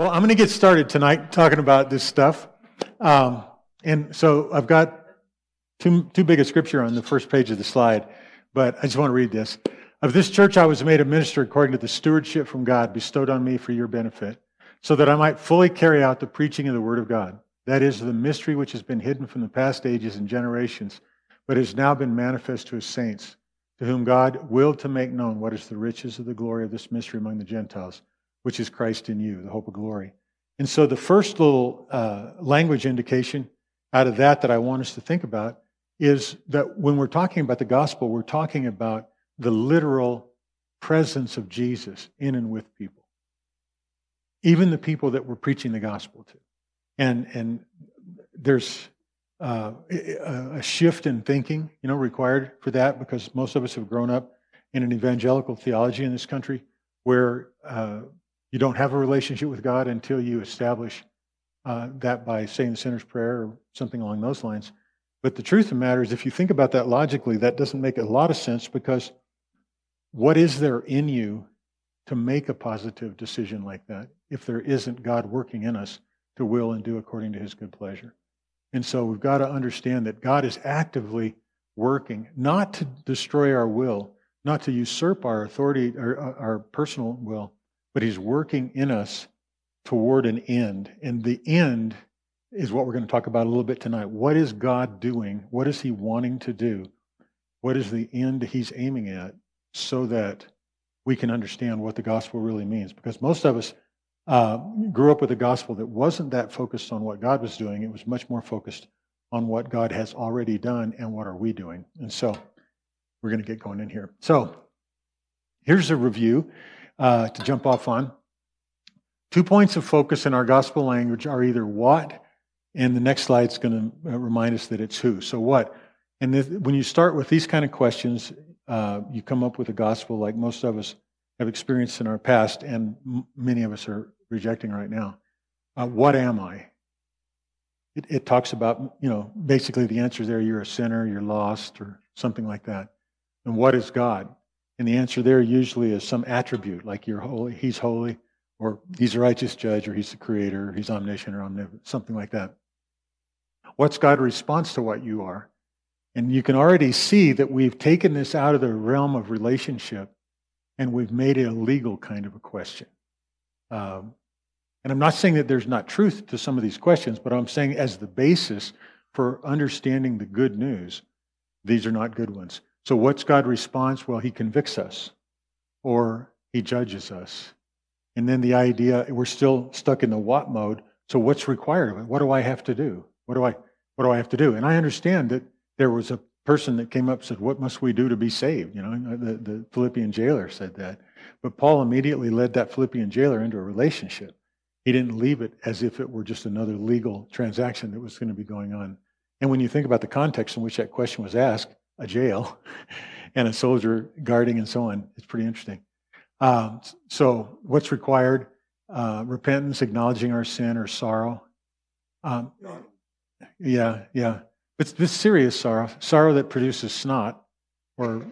Well, I'm going to get started tonight talking about this stuff. Um, and so I've got too, too big a scripture on the first page of the slide, but I just want to read this. Of this church I was made a minister according to the stewardship from God bestowed on me for your benefit, so that I might fully carry out the preaching of the Word of God. That is the mystery which has been hidden from the past ages and generations, but has now been manifest to his saints, to whom God willed to make known what is the riches of the glory of this mystery among the Gentiles which is Christ in you, the hope of glory. And so the first little uh, language indication out of that that I want us to think about is that when we're talking about the gospel, we're talking about the literal presence of Jesus in and with people, even the people that we're preaching the gospel to. And, and there's uh, a shift in thinking, you know, required for that because most of us have grown up in an evangelical theology in this country where uh, you don't have a relationship with God until you establish uh, that by saying the sinner's prayer or something along those lines. But the truth of the matter is, if you think about that logically, that doesn't make a lot of sense because what is there in you to make a positive decision like that if there isn't God working in us to will and do according to his good pleasure? And so we've got to understand that God is actively working, not to destroy our will, not to usurp our authority or our personal will, but He's working in us toward an end. And the end is what we're going to talk about a little bit tonight. What is God doing? What is He wanting to do? What is the end He's aiming at so that we can understand what the gospel really means? Because most of us uh, grew up with a gospel that wasn't that focused on what God was doing, it was much more focused on what God has already done and what are we doing. And so we're going to get going in here. So here's a review uh, to jump off on. Two points of focus in our gospel language are either what, and the next slide is going to uh, remind us that it's who. So, what? And this, when you start with these kind of questions, uh, you come up with a gospel like most of us have experienced in our past, and m- many of us are rejecting right now. Uh, what am I? It, it, talks about, you know, basically the answer there you're a sinner, you're lost, or something like that. And what is God? And the answer there usually is some attribute, like you're holy, he's holy, or he's a righteous judge, or he's the creator, or he's omniscient or omnipotent, something like that. What's God's response to what you are? And you can already see that we've taken this out of the realm of relationship and we've made it a legal kind of a question. Um, and I'm not saying that there's not truth to some of these questions, but I'm saying as the basis for understanding the good news, these are not good ones. So, what's God's response? Well, He convicts us or He judges us. And then the idea, we're still stuck in the what mode. So, what's required of it? What do I have to do? What do I, what do I have to do? And I understand that there was a person that came up said, What must we do to be saved? You know, the, the Philippian jailer said that. But Paul immediately led that Philippian jailer into a relationship. He didn't leave it as if it were just another legal transaction that was going to be going on. And when you think about the context in which that question was asked, a jail and a soldier guarding and so on. It's pretty interesting. Um, so, what's required? Uh, repentance, acknowledging our sin or sorrow. Um, yeah, yeah. But this serious sorrow, sorrow that produces snot or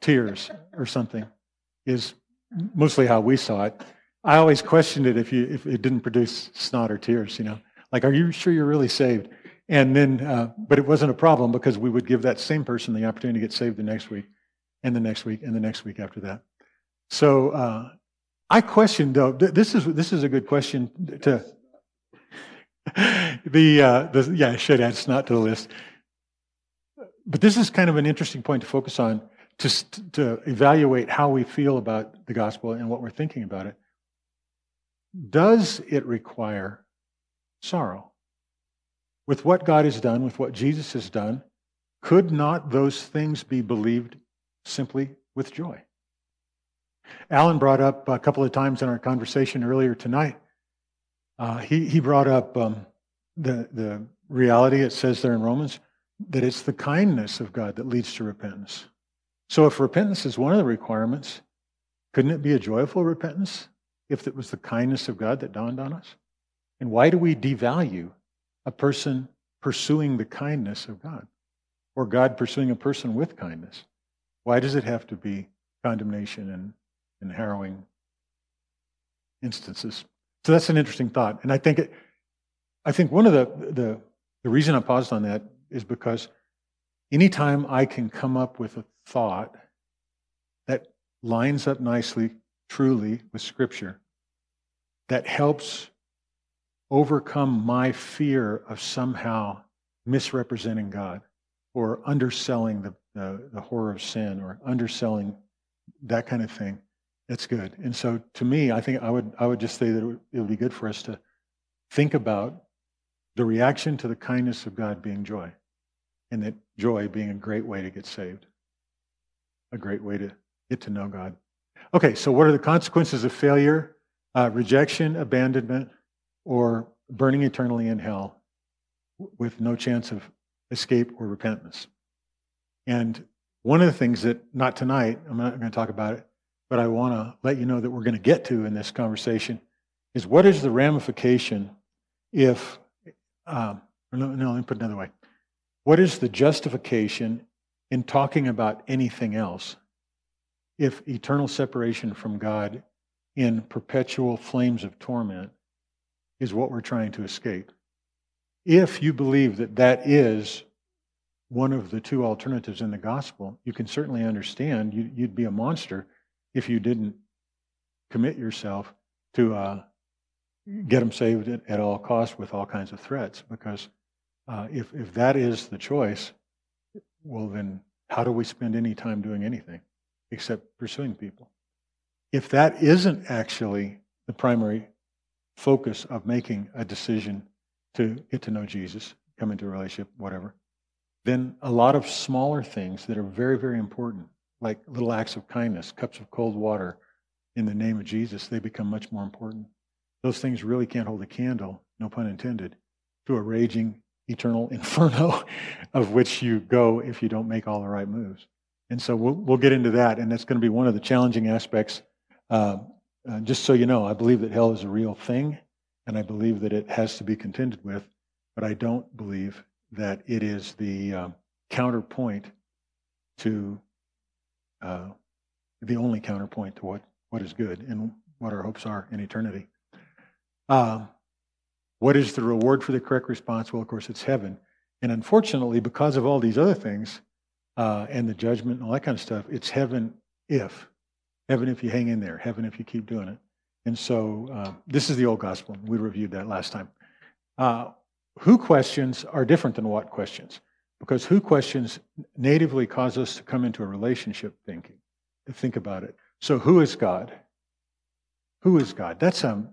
tears or something, is mostly how we saw it. I always questioned it if you if it didn't produce snot or tears. You know, like, are you sure you're really saved? And then, uh, but it wasn't a problem because we would give that same person the opportunity to get saved the next week, and the next week, and the next week after that. So uh, I questioned though. This is this is a good question to. the, uh, the yeah, I should add snot to the list. But this is kind of an interesting point to focus on to to evaluate how we feel about the gospel and what we're thinking about it. Does it require sorrow? With what God has done, with what Jesus has done, could not those things be believed simply with joy? Alan brought up a couple of times in our conversation earlier tonight, uh, he, he brought up um, the, the reality, it says there in Romans, that it's the kindness of God that leads to repentance. So if repentance is one of the requirements, couldn't it be a joyful repentance if it was the kindness of God that dawned on us? And why do we devalue a person pursuing the kindness of God or God pursuing a person with kindness? Why does it have to be condemnation and, and harrowing instances? So that's an interesting thought. And I think it, I think one of the, the, the reason I paused on that is because anytime I can come up with a thought that lines up nicely, truly, with Scripture, that helps overcome my fear of somehow misrepresenting God or underselling the, the, the, horror of sin or underselling that kind of thing, that's good. And so to me, I think I would, I would just say that it would, it would be good for us to think about the reaction to the kindness of God being joy, and that joy being a great way to get saved, a great way to get to know God. Okay, so what are the consequences of failure? Uh, rejection, abandonment, or burning eternally in hell with no chance of escape or repentance. And one of the things that, not tonight, I'm not going to talk about it, but I want to let you know that we're going to get to in this conversation is what is the ramification if, um, no, no, let me put it another way. What is the justification in talking about anything else if eternal separation from God in perpetual flames of torment is what we're trying to escape? If you believe that that is one of the two alternatives in the gospel, you can certainly understand you'd be a monster if you didn't commit yourself to uh, get them saved at, at, all costs with all kinds of threats. Because uh, if, if that is the choice, well, then how do we spend any time doing anything except pursuing people? If that isn't actually the primary focus of making a decision to get to know Jesus, come into a relationship, whatever, then a lot of smaller things that are very, very important, like little acts of kindness, cups of cold water in the name of Jesus, they become much more important. Those things really can't hold a candle, no pun intended, to a raging eternal inferno of which you go if you don't make all the right moves. And so we'll, we'll get into that, and that's going to be one of the challenging aspects. Uh, uh, just so you know, I believe that hell is a real thing and I believe that it has to be contended with, but I don't believe that it is the um, counterpoint to uh, the only counterpoint to what, what is good and what our hopes are in eternity. Uh, what is the reward for the correct response? Well, of course, it's heaven. And unfortunately, because of all these other things uh, and the judgment and all that kind of stuff, it's heaven if. Heaven if you hang in there, heaven if you keep doing it. And so uh, this is the old gospel. We reviewed that last time. Uh, who questions are different than what questions because who questions natively cause us to come into a relationship thinking, to think about it. So, who is God? Who is God? That's a,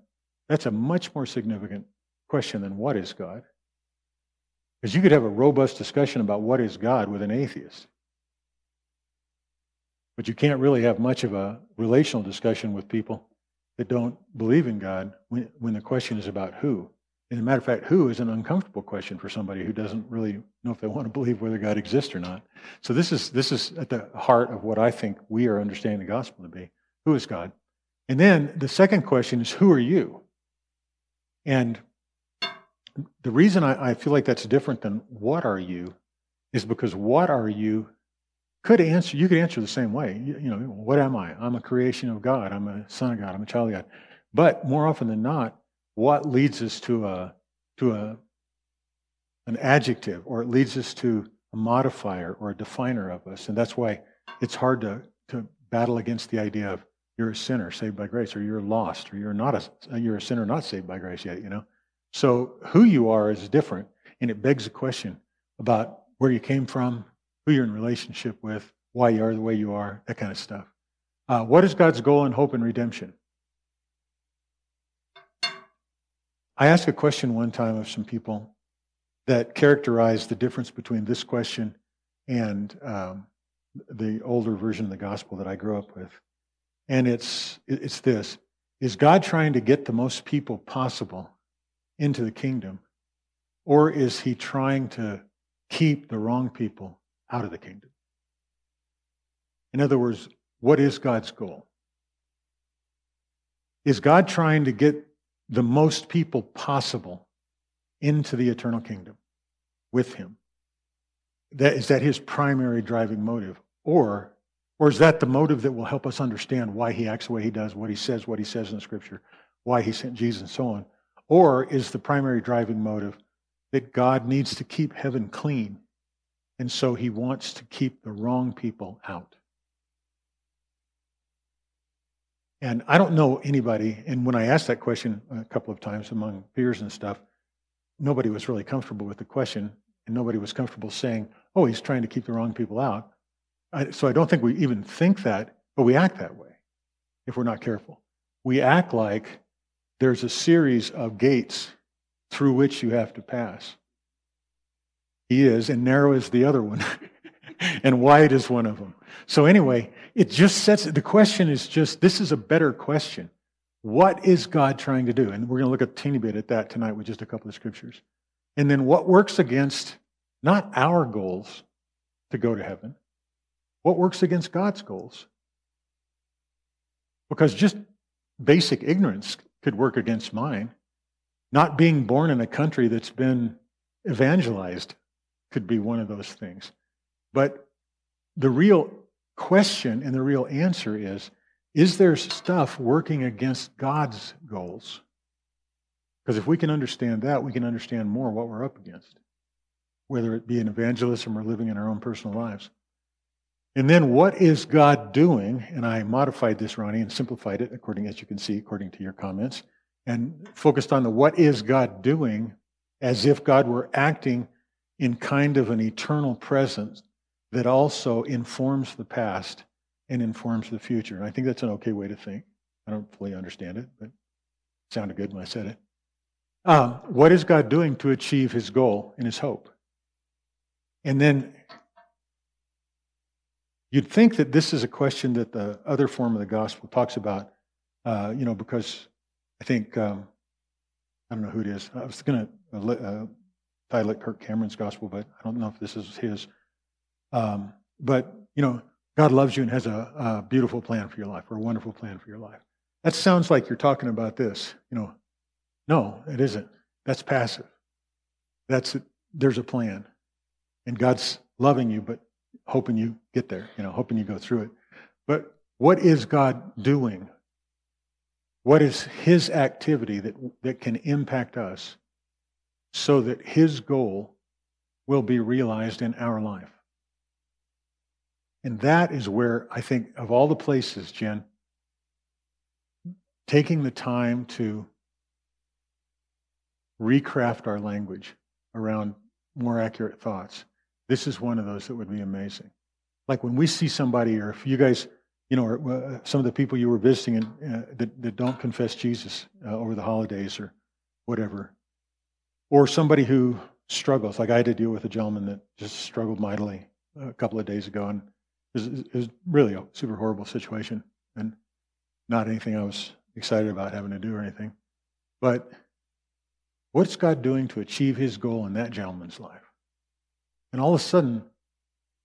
that's a much more significant question than what is God. Because you could have a robust discussion about what is God with an atheist. But you can't really have much of a relational discussion with people that don't believe in God when, when the question is about who. And a matter of fact, who is an uncomfortable question for somebody who doesn't really know if they want to believe whether God exists or not. So this is this is at the heart of what I think we are understanding the gospel to be. Who is God? And then the second question is who are you? And the reason I, I feel like that's different than what are you is because what are you could answer you could answer the same way. You, you, know what am i? I'm a creation of god. I'm a son of god. I'm a child of god. But more often than not what leads us to a to a an adjective or it leads us to a modifier or a definer of us. And that's why it's hard to to battle against the idea of you're a sinner saved by grace or you're lost or you're not a you're a sinner not saved by grace yet you know? So who you are is different. And it begs a question about where you came from who you're in relationship with, why you are the way you are, that kind of stuff. Uh, what is God's goal in hope and redemption? I asked a question one time of some people that characterized the difference between this question and um, the older version of the gospel that I grew up with. And it's, it's this Is God trying to get the most people possible into the kingdom? Or is he trying to keep the wrong people out of the kingdom. In other words, what is God's goal? Is God trying to get the most people possible into the eternal kingdom with him? That, is that his primary driving motive? Or, or is that the motive that will help us understand why he acts the way he does, what he says, what he says in the scripture? why he sent Jesus and so on? Or is the primary driving motive that God needs to keep heaven clean, and so he wants to keep the wrong people out? And I don't know anybody, and when I asked that question a couple of times among peers and stuff, nobody was really comfortable with the question, and nobody was comfortable saying, oh, he's trying to keep the wrong people out. I, so I don't think we even think that, but we act that way if we're not careful. We act like there's a series of gates through which you have to pass. He is, and narrow is the other one, and wide is one of them. So, anyway, it just sets the question is just this is a better question. What is God trying to do? And we're going to look a teeny bit at that tonight with just a couple of scriptures. And then what works against not our goals to go to heaven, what works against God's goals? Because just basic ignorance could work against mine. Not being born in a country that's been evangelized could be one of those things. But the real question and the real answer is is there stuff working against God's goals? Because if we can understand that, we can understand more what we're up against, whether it be in evangelism or living in our own personal lives. And then what is God doing? And I modified this, Ronnie, and simplified it according as you can see, according to your comments, and focused on the what is God doing as if God were acting in kind of an eternal presence that also informs the past and informs the future. And I think that's an okay way to think. I don't fully understand it, but it sounded good when I said it. Um, what is God doing to achieve his goal and his hope? And then You'd think that this is a question that the other form of the gospel talks about, uh, you know, because I think, um, I don't know who it is. I was going to uh, title it Kirk Cameron's gospel, but I don't know if this is his. Um, but, you know, God loves you and has a, a beautiful plan for your life or a wonderful plan for your life. That sounds like you're talking about this. You know, no, it isn't. That's passive. That's there's a plan, and God's loving you, but hoping you get there, you know, hoping you go through it. But what is God doing? What is His activity that, that can impact us so that His goal will be realized in our life? And that is where I think, of all the places, Jen, taking the time to recraft our language around more accurate thoughts this is one of those that would be amazing. Like when we see somebody, or if you guys, you know, or, uh, some of the people you were visiting uh, that, that don't confess Jesus uh, over the holidays or whatever, or somebody who struggles, like I had to deal with a gentleman that just struggled mightily a couple of days ago, and it was, really a super horrible situation, and not anything I was excited about having to do or anything. But what's God doing to achieve his goal in that gentleman's life? And all of a sudden,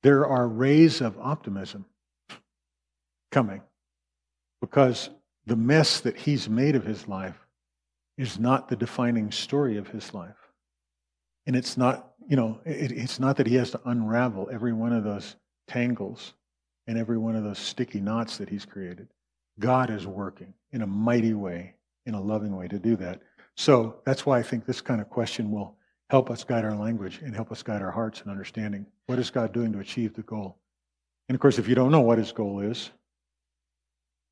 there are rays of optimism coming because the mess that he's made of his life is not the defining story of his life. And it's not, you know, it, it's not that he has to unravel every one of those tangles and every one of those sticky knots that he's created. God is working in a mighty way, in a loving way to do that. So that's why I think this kind of question will help us guide our language and help us guide our hearts and understanding. What is God doing to achieve the goal? And of course, if you don't know what his goal is,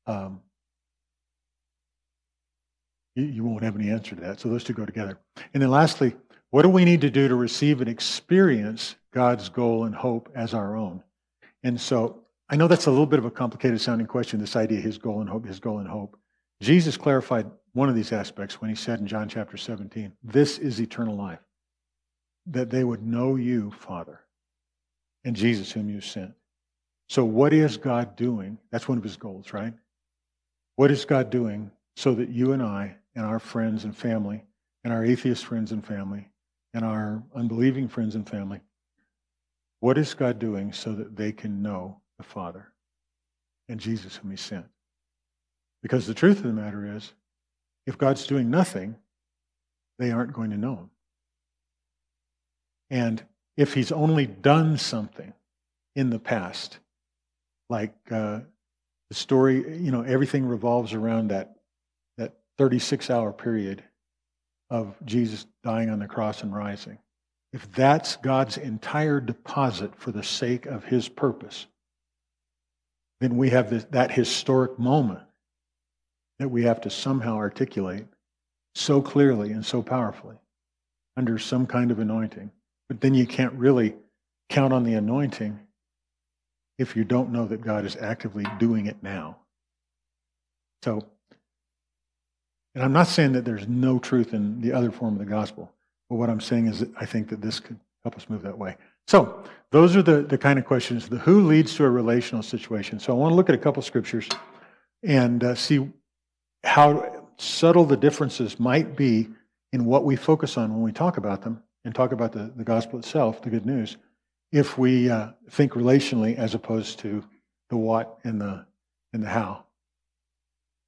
um, you, you won't have any answer to that. So those two go together. And then lastly, what do we need to do to receive and experience God's goal and hope as our own? And so I know that's a little bit of a complicated sounding question, this idea, of his goal and hope, his goal and hope. Jesus clarified one of these aspects when he said in John chapter 17, This is eternal life that they would know you, Father, and Jesus, whom you sent. So, what is God doing? That's one of his goals, right? What is God doing so that you and I and our friends and family, and our atheist friends and family, and our unbelieving friends and family, what is God doing so that they can know the Father and Jesus, whom he sent? Because the truth of the matter is, if God's doing nothing, they aren't going to know him. And if he's only done something in the past, like uh, the story, you know, everything revolves around that that 36 hour period of Jesus dying on the cross and rising, if that's God's entire deposit for the sake of his purpose, then we have this, that historic moment that we have to somehow articulate so clearly and so powerfully under some kind of anointing. But then you can't really count on the anointing if you don't know that God is actively doing it now. So, and I'm not saying that there's no truth in the other form of the gospel, but what I'm saying is I think that this could help us move that way. So, those are the, the kind of questions. The who leads to a relational situation. So, I want to look at a couple scriptures and uh, see how subtle the differences might be in what we focus on when we talk about them and talk about the, the gospel itself, the good news, if we uh, think relationally as opposed to the what and the, and the how.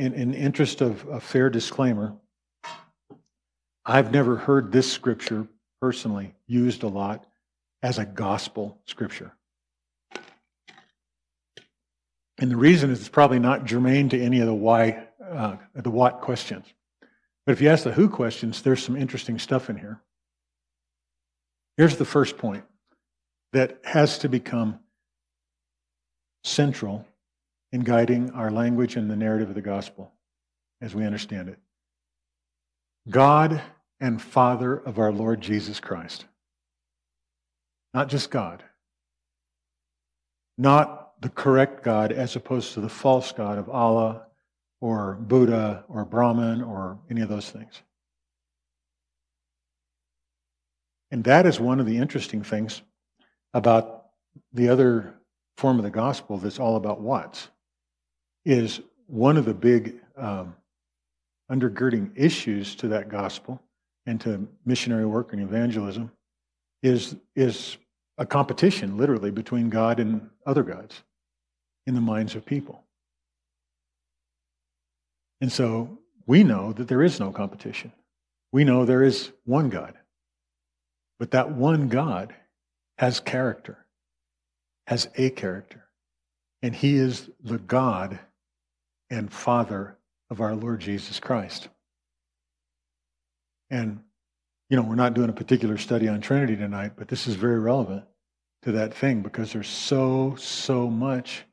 in, in interest of a fair disclaimer, I've never heard this scripture personally used a lot as a gospel scripture. And the reason is it's probably not germane to any of the why, uh, the what questions. But if you ask the who questions, there's some interesting stuff in here. Here's the first point that has to become central in guiding our language and the narrative of the gospel as we understand it. God and Father of our Lord Jesus Christ. Not just God. Not the correct God as opposed to the false God of Allah or Buddha or Brahman or any of those things. And that is one of the interesting things about the other form of the gospel that's all about what's, is one of the big um, undergirding issues to that gospel and to missionary work and evangelism is, is a competition, literally, between God and other gods in the minds of people. And so we know that there is no competition. We know there is one God. But that one God has character, has a character. And he is the God and Father of our Lord Jesus Christ. And, you know, we're not doing a particular study on Trinity tonight, but this is very relevant to that thing because there's so, so much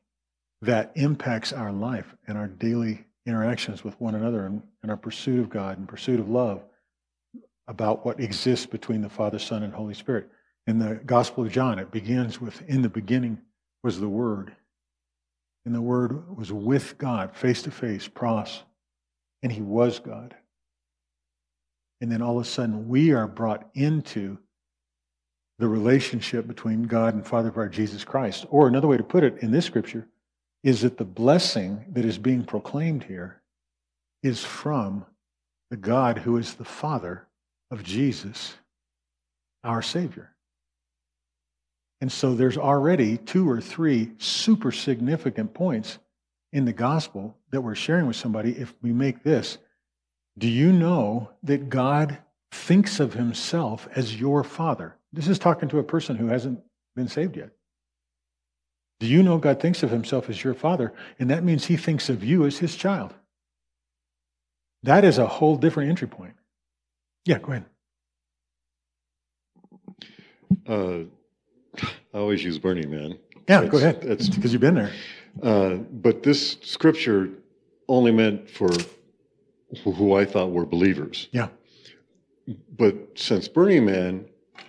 that impacts our life and our daily interactions with one another and, and our pursuit of God and pursuit of love about what exists between the Father, Son, and Holy Spirit. In the Gospel of John, it begins with In the beginning was the Word. And the Word was with God, face to face, pros. And He was God. And then all of a sudden, we are brought into the relationship between God and Father of our Jesus Christ. Or another way to put it in this scripture, is that the blessing that is being proclaimed here is from the God who is the Father of Jesus, our Savior. And so there's already two or three super significant points in the gospel that we're sharing with somebody if we make this. Do you know that God thinks of himself as your father? This is talking to a person who hasn't been saved yet. Do you know God thinks of himself as your father? And that means he thinks of you as his child. That is a whole different entry point. Yeah, go ahead. Uh, I always use Burning Man. Yeah, go ahead. It's because you've been there. Uh, but this scripture only meant for who I thought were believers. Yeah. But since Burning Man,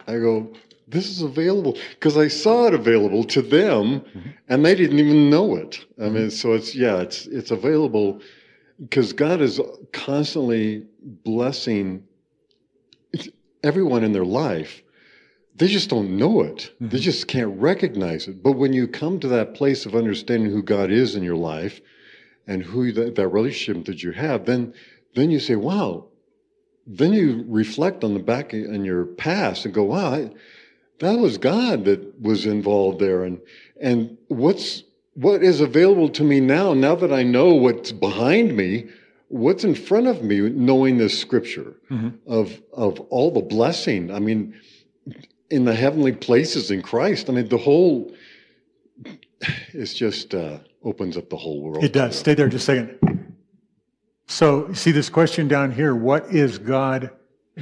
I go, this is available because I saw it available to them mm-hmm. and they didn't even know it. I mean, so it's, yeah, it's, it's available because God is constantly blessing everyone in their life. They just don't know it. Mm-hmm. They just can't recognize it. But when you come to that place of understanding who God is in your life and who that, that relationship that you have, then, then you say, wow, then you reflect on the back in your past and go, wow, I, that was God that was involved there. And, and what's, what is available to me now, now that I know what's behind me, what's in front of me, knowing this scripture mm-hmm. of, of all the blessing. I mean, in the heavenly places in Christ. I mean, the whole, it's just, uh, opens up the whole world. It does. Stay there just a second. So, see this question down here what is God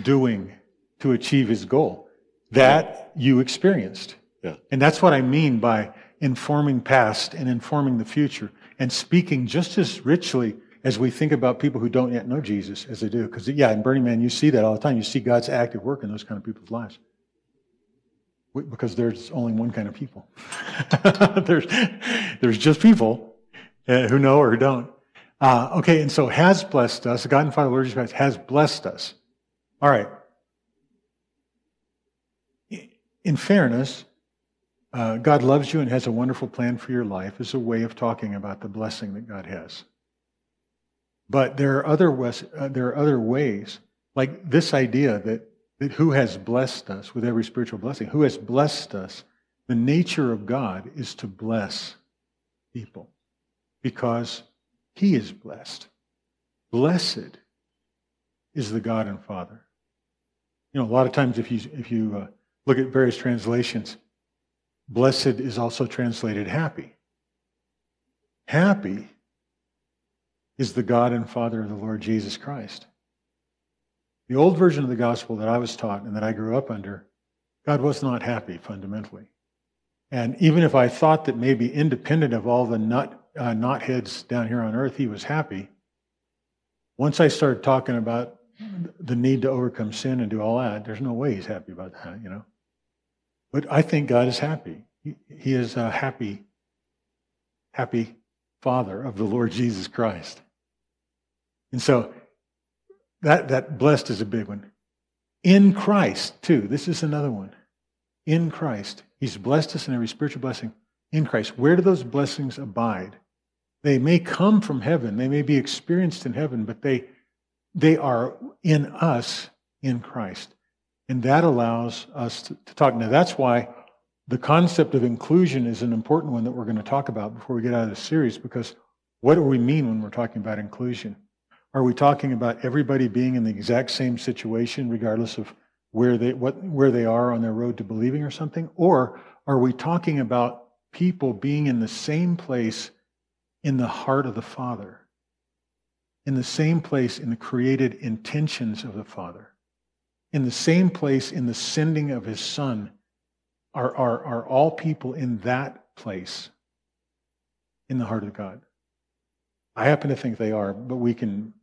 doing to achieve his goal? That you experienced. Yeah. And that's what I mean by informing past and informing the future and speaking just as richly as we think about people who don't yet know Jesus as they do. Because, yeah, in Burning Man, you see that all the time. You see God's active work in those kind of people's lives. Because there's only one kind of people. there's, there's just people uh, who know or who don't. Uh, okay, and so has blessed us. God and Father, Lord Jesus Christ has blessed us. All right. In fairness, uh, God loves you and has a wonderful plan for your life is a way of talking about the blessing that God has. But there are other, uh, there are other ways, like this idea that, that who has blessed us with every spiritual blessing, who has blessed us, the nature of God is to bless people because he is blessed. Blessed is the God and Father. You know, a lot of times if you, if you uh, look at various translations, blessed is also translated happy. Happy is the God and Father of the Lord Jesus Christ. The old version of the gospel that I was taught and that I grew up under, God was not happy fundamentally. And even if I thought that maybe independent of all the nut uh, knotheads down here on earth, he was happy. Once I started talking about the need to overcome sin and do all that, there's no way he's happy about that, you know. But I think God is happy. He, he is a happy, happy Father of the Lord Jesus Christ. And so that, that blessed is a big one. In Christ, too. This is another one. In Christ. He's blessed us in every spiritual blessing in Christ. Where do those blessings abide? They may come from heaven, they may be experienced in heaven, but they, they are in us in Christ. And that allows us to, to talk. Now, that's why the concept of inclusion is an important one that we're going to talk about before we get out of the series, because what do we mean when we're talking about inclusion? Are we talking about everybody being in the exact same situation, regardless of where they, what, where they are on their road to believing or something? Or are we talking about people being in the same place in the heart of the Father, in the same place in the created intentions of the Father, in the same place in the sending of His Son? Are, are, are all people in that place in the heart of God? I happen to think they are, but we can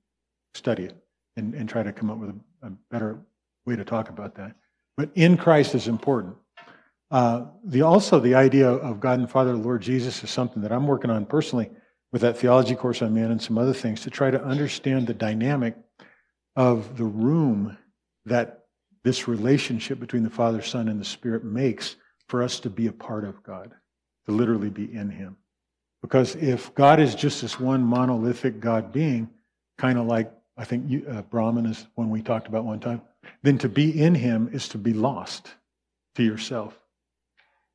study it and, and try to come up with a, a better way to talk about that. But in Christ is important. Uh, the also the idea of God and Father, Lord Jesus, is something that I'm working on personally with that theology course I'm in and some other things to try to understand the dynamic of the room that this relationship between the Father, Son, and the Spirit makes for us to be a part of God, to literally be in Him. Because if God is just this one monolithic God being, kind of like I think you, uh, Brahman is one we talked about one time, then to be in Him is to be lost to yourself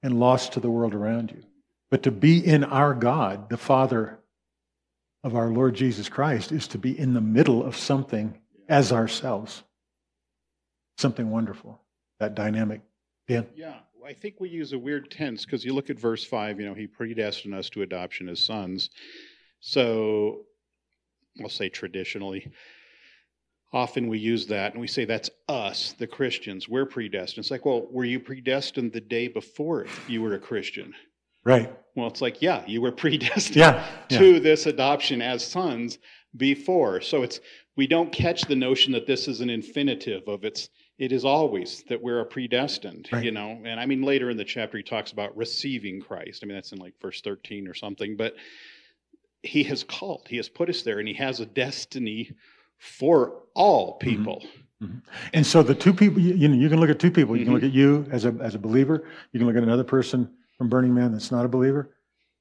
and lost to the world around you. But to be in our God, the Father of our Lord Jesus Christ, is to be in the middle of something as ourselves. Something wonderful, that dynamic. Dan? Yeah, I think we use a weird tense because you look at verse 5, you know, he predestined us to adoption as sons. So I'll say traditionally, often we use that and we say that's us, the Christians. We're predestined. It's like, well, were you predestined the day before you were a Christian? Right. Well, it's like, yeah, you were predestined yeah, to yeah. this adoption as sons before. So it's we don't catch the notion that this is an infinitive of it's it is always that we're a predestined, right. you know. And I mean later in the chapter he talks about receiving Christ. I mean that's in like verse 13 or something, but he has called, he has put us there and he has a destiny for all mm-hmm. people. Mm-hmm. Mm-hmm. And so the two people, you, you, know, you can look at two people. You can look at you as a, as a believer. You can look at another person from Burning Man that's not a believer.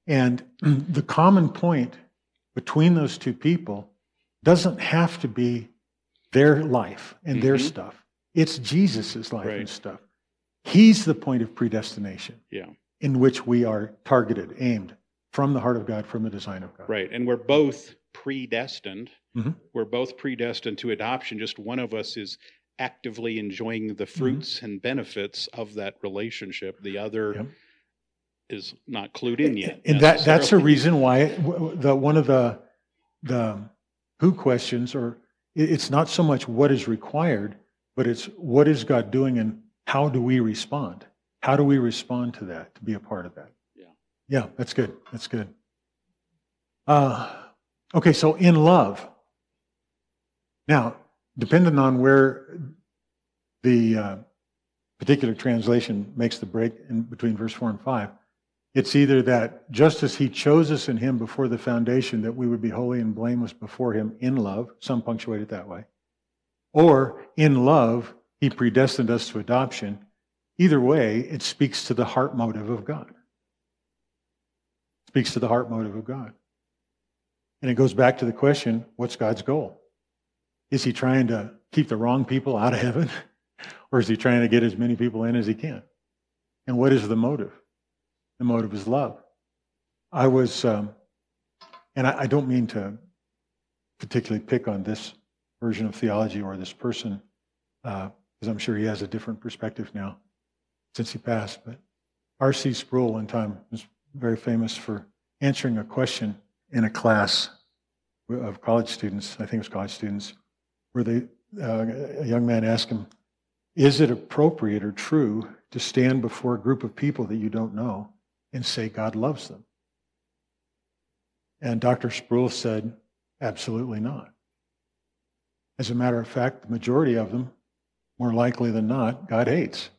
And the common point between those two people doesn't have to be their life and their Mhm. stuff. It's Jesus' life Right. and stuff. He's the point of predestination Yeah. in which we are targeted, aimed from the heart of God, from the design of God. Right. And we're both predestined. Mhm. We're both predestined to adoption. Just one of us is actively enjoying the fruits and benefits of that relationship. The other Yep. is not clued in yet. And that, that's a reason why the, one of the, the who questions, or it's not so much what is required, but it's what is God doing and how do we respond? How do we respond to that, to be a part of that? Yeah. That's good. That's good. Uh, okay, so in love. Now, depending on where the uh, particular translation makes the break in between verse 4 and 5, it's either that just as he chose us in him before the foundation, that we would be holy and blameless before him in love, some punctuate it that way, or in love, he predestined us to adoption. Either way, it speaks to the heart motive of God. Speaks to the heart motive of God. And it goes back to the question what's God's goal? Is he trying to keep the wrong people out of heaven? Or is he trying to get as many people in as he can? And what is the motive? The motive is love. I was, um, and I, I don't mean to particularly pick on this version of theology or this person, because I'm sure he has a different perspective now since he passed. But R.C. Sproul, one time, was very famous for answering a question in a class of college students. I think it was college students, where they, uh, a young man asked him, "Is it appropriate or true to stand before a group of people that you don't know and say God loves them?" And Dr. Sproul said, "Absolutely not." As a matter of fact, the majority of them, more likely than not, God hates.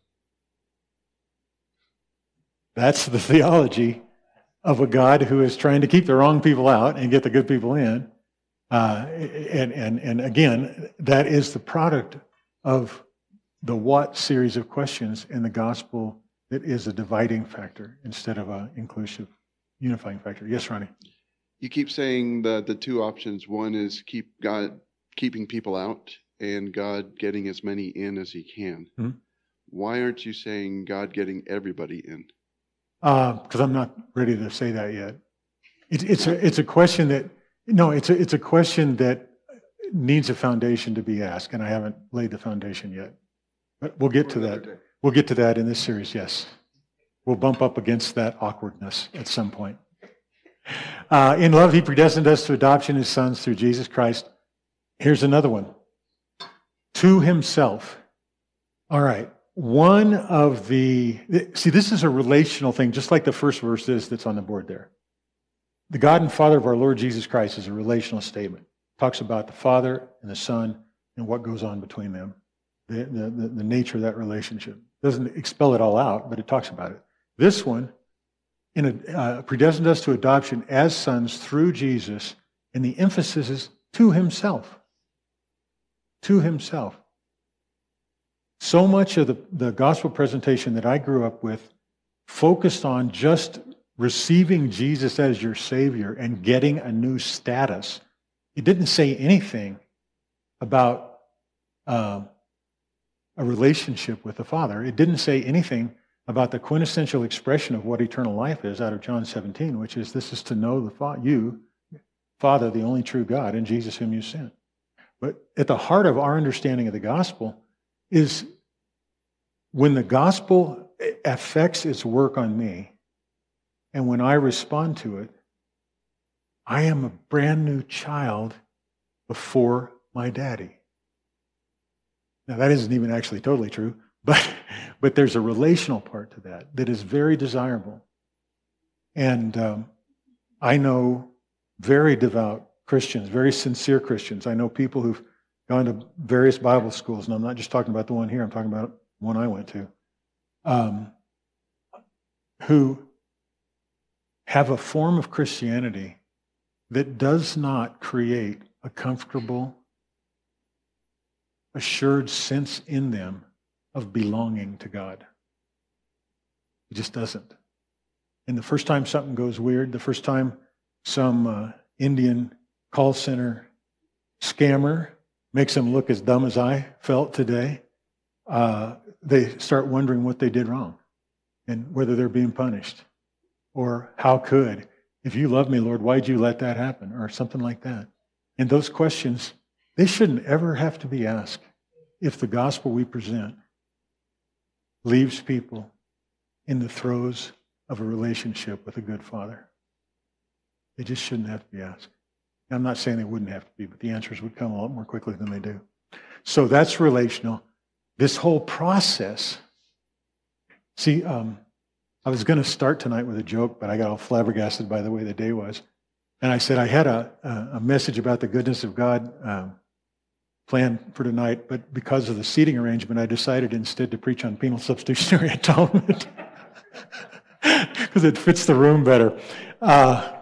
That's the theology of a God who is trying to keep the wrong people out and get the good people in. Uh, and, and, and again, that is the product of the what series of questions in the gospel that is a dividing factor instead of an inclusive, unifying factor. Yes, Ronnie? You keep saying the the two options. One is keep God keeping people out, and God getting as many in as He can. Mhm. Why aren't you saying God getting everybody in? Because I'm not ready to say that yet. It, it's a it's a question that no, it's a it's a question that needs a foundation to be asked, and I haven't laid the foundation yet. But we'll get to that. We'll get to that in this series. Yes, we'll bump up against that awkwardness at some point. Uh, in love, He predestined us to adoption as sons through Jesus Christ. Here's another one. To Himself. All right. One of the, see, this is a relational thing, just like the first verse is that's on the board there. The God and Father of our Lord Jesus Christ is a relational statement. Talks about the Father and the Son and what goes on between them, the, the, the, the nature of that relationship. Doesn't expel it all out, but it talks about it. This one, in a, uh, predestined us to adoption as sons through Jesus, and the emphasis is to Himself. To Himself. So much of the, the gospel presentation that I grew up with focused on just receiving Jesus as your Savior and getting a new status. It didn't say anything about uh, a relationship with the Father. It didn't say anything about the quintessential expression of what eternal life is out of John 17, which is this is to know the fa- you, Father, the only true God, and Jesus whom you sent. But at the heart of our understanding of the gospel is when the gospel affects its work on me, and when I respond to it, I am a brand new child before my daddy. Now, that isn't even actually totally true, but, but there's a relational part to that that is very desirable. And um, I know very devout Christians, very sincere Christians. I know people who've gone to various Bible schools, and I'm not just talking about the one here, I'm talking about one I went to, um, who have a form of Christianity that does not create a comfortable, assured sense in them of belonging to God. It just doesn't. And the first time something goes weird, the first time some uh, Indian call center scammer makes them look as dumb as I felt today, uh, they start wondering what they did wrong and whether they're being punished. Or how could, if you love me, Lord, why'd you let that happen? Or something like that. And those questions, they shouldn't ever have to be asked if the gospel we present leaves people in the throes of a relationship with a good father. They just shouldn't have to be asked. I'm not saying they wouldn't have to be, but the answers would come a lot more quickly than they do. So that's relational. This whole process. See, um, I was going to start tonight with a joke, but I got all flabbergasted by the way the day was. And I said I had a, a message about the goodness of God um, planned for tonight, but because of the seating arrangement, I decided instead to preach on penal substitutionary atonement because it fits the room better. Uh,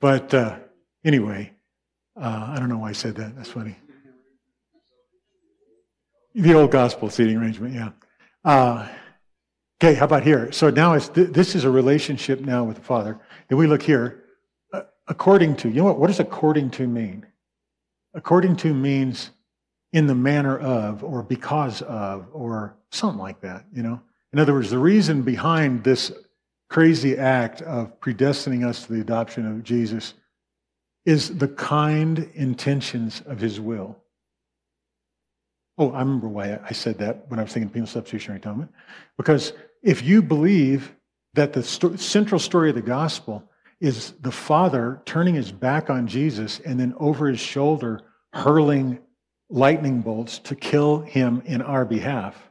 but uh, anyway, uh, I don't know why I said that. That's funny. The old gospel seating arrangement, yeah. Uh, okay, how about here? So now it's th- this is a relationship now with the Father. And we look here, uh, according to, you know what? What does according to mean? According to means in the manner of, or because of, or something like that, you know? In other words, the reason behind this crazy act of predestining us to the adoption of Jesus is the kind intentions of his will. Oh, I remember why I said that when I was thinking penal substitutionary atonement. Because if you believe that the sto- central story of the gospel is the Father turning his back on Jesus and then over his shoulder hurling lightning bolts to kill him in our behalf,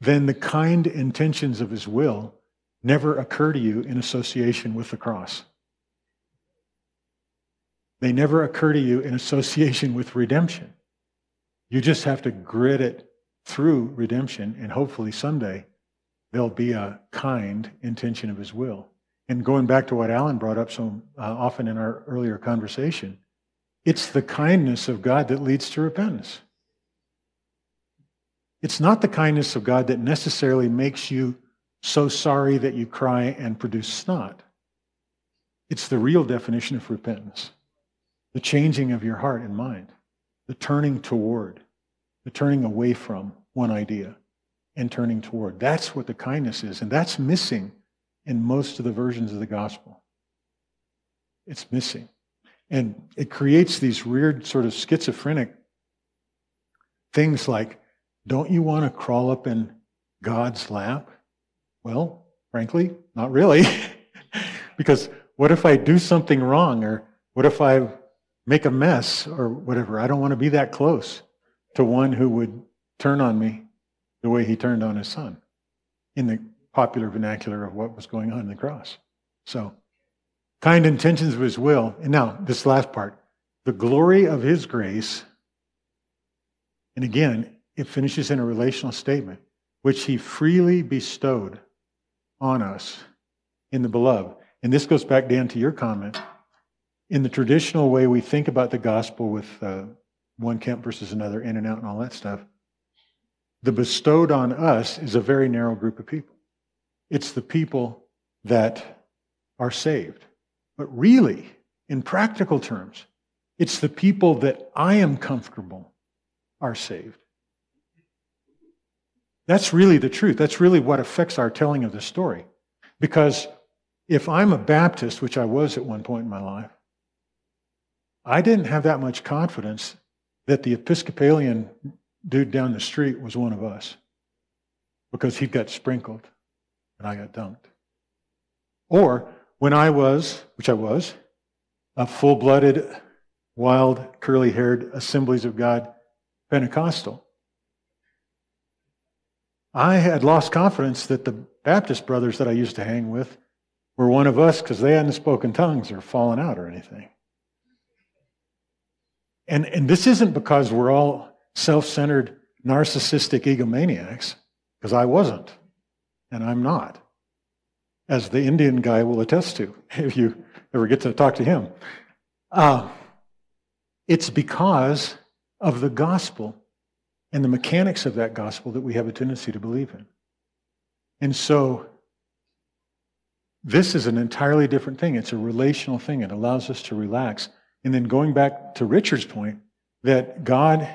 then the kind intentions of his will never occur to you in association with the cross. They never occur to you in association with redemption. You just have to grit it through redemption, and hopefully someday there'll be a kind intention of his will. And going back to what Alan brought up so uh, often in our earlier conversation, it's the kindness of God that leads to repentance. It's not the kindness of God that necessarily makes you so sorry that you cry and produce snot. It's the real definition of repentance the changing of your heart and mind, the turning toward, the turning away from one idea and turning toward. That's what the kindness is. And that's missing in most of the versions of the gospel. It's missing. And it creates these weird, sort of schizophrenic things like don't you want to crawl up in God's lap? Well, frankly, not really. because what if I do something wrong or what if I make a mess or whatever? I don't want to be that close to one who would turn on me the way he turned on his son in the popular vernacular of what was going on in the cross. So, kind intentions of his will. And now, this last part the glory of his grace. And again, it finishes in a relational statement, which he freely bestowed on us in the beloved. And this goes back, Dan, to your comment. In the traditional way we think about the gospel with uh, one camp versus another, in and out, and all that stuff, the bestowed on us is a very narrow group of people. It's the people that are saved. But really, in practical terms, it's the people that I am comfortable are saved. That's really the truth. That's really what affects our telling of the story. Because if I'm a Baptist, which I was at one point in my life, I didn't have that much confidence that the Episcopalian dude down the street was one of us because he got sprinkled and I got dunked. Or when I was, which I was, a full blooded, wild, curly haired Assemblies of God Pentecostal, I had lost confidence that the Baptist brothers that I used to hang with were one of us because they hadn't spoken tongues or fallen out or anything. And, and this isn't because we're all self centered, narcissistic egomaniacs, because I wasn't, and I'm not, as the Indian guy will attest to if you ever get to talk to him. Uh, it's because of the gospel and the mechanics of that gospel that we have a tendency to believe in. And so, this is an entirely different thing. It's a relational thing. It allows us to relax And then going back to Richard's point, that God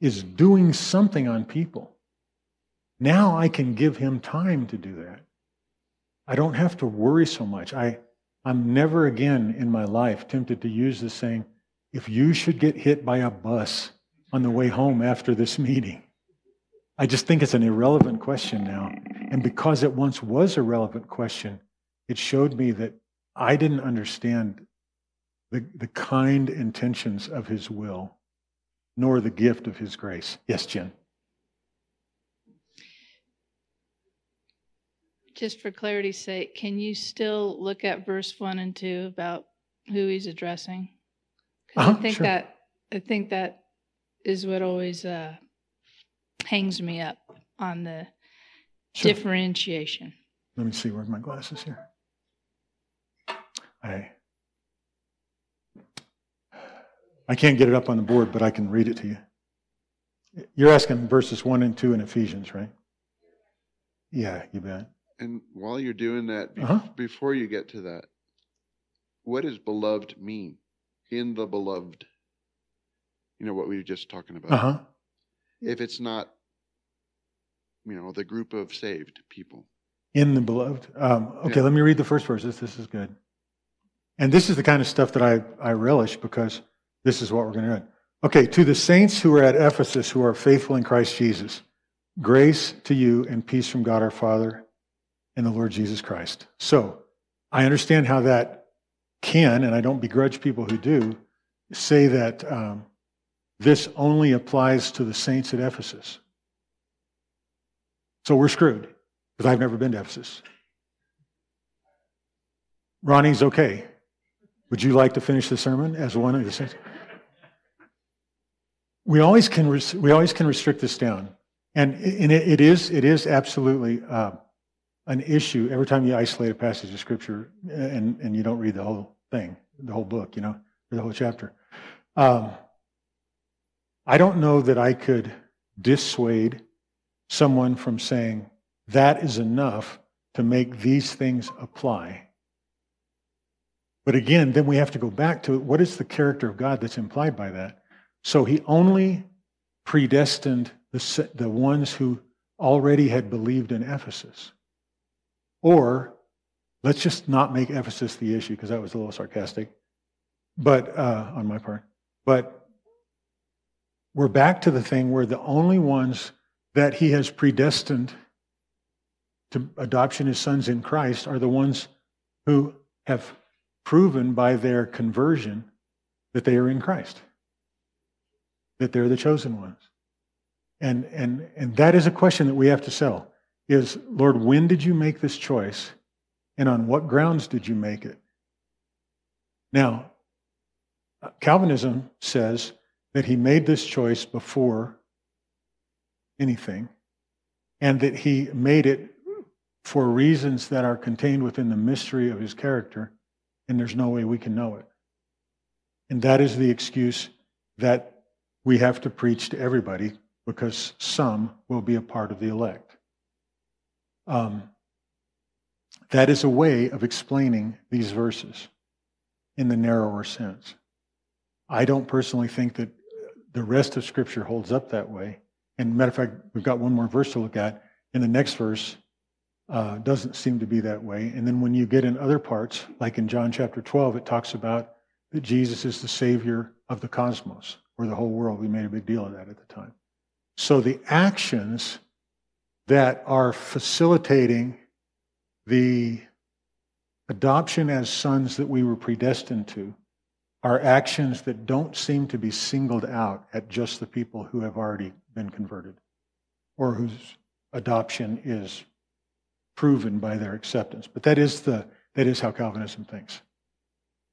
is doing something on people. Now I can give him time to do that. I don't have to worry so much. I, I'm never again in my life tempted to use the saying, if you should get hit by a bus on the way home after this meeting, I just think it's an irrelevant question now. And because it once was a relevant question, it showed me that I didn't understand the, the kind intentions of his will, nor the gift of his grace. Yes, Jen. Just for clarity's sake, can you still look at verse one and two about who he's addressing? 'Cause Uh-huh, I think sure. that I think that is what always uh, hangs me up on the Sure. differentiation. Let me see. Where's my glasses here? I I can't get it up on the board, but I can read it to you. You're asking verses one and two in Ephesians, right? Yeah, you bet. And while you're doing that, bef- Uh-huh. before you get to that, what does beloved mean? In the beloved. You know what we were just talking about. Uh huh. If it's not, you know, the group of saved people. In the beloved. Um, okay, Yeah. let me read the first verses. This is good. And this is the kind of stuff that I, I relish because this is what we're going to do. Okay, to the saints who are at Ephesus who are faithful in Christ Jesus, grace to you and peace from God our Father and the Lord Jesus Christ. So I understand how that can, and I don't begrudge people who do, say that um, this only applies to the saints at Ephesus. So we're screwed because I've never been to Ephesus. Ronnie's okay. Would you like to finish the sermon as one of the saints? We always can we always can restrict this down, and, and it, it is it is absolutely uh, an issue every time you isolate a passage of scripture and and you don't read the whole thing, the whole book, you know, the whole chapter. Um, I don't know that I could dissuade someone from saying that is enough to make these things apply. But again, then we have to go back to what is the character of God that's implied by that? So he only predestined the, the ones who already had believed in Ephesus. Or let's just not make Ephesus the issue because that was a little sarcastic, but uh, on my part. But we're back to the thing where the only ones that he has predestined to adoption as sons in Christ are the ones who have proven by their conversion that they are in Christ, that they're the chosen ones. And, and, and that is a question that we have to settle is, Lord, when did you make this choice? And on what grounds did you make it? Now, Calvinism says that he made this choice before anything, and that he made it for reasons that are contained within the mystery of his character, and there's no way we can know it. And that is the excuse that we have to preach to everybody because some will be a part of the elect. Um, that is a way of explaining these verses in the narrower sense. I don't personally think that the rest of Scripture holds up that way. And matter of fact, we've got one more verse to look at. In the next verse, uh, doesn't seem to be that way. And then when you get in other parts, like in John chapter 12, it talks about that Jesus is the Savior of the cosmos or the whole world. We made a big deal of that at the time. So the actions that are facilitating the adoption as sons that we were predestined to are actions that don't seem to be singled out at just the people who have already been converted or whose adoption is proven by their acceptance. But that is the that is how Calvinism thinks.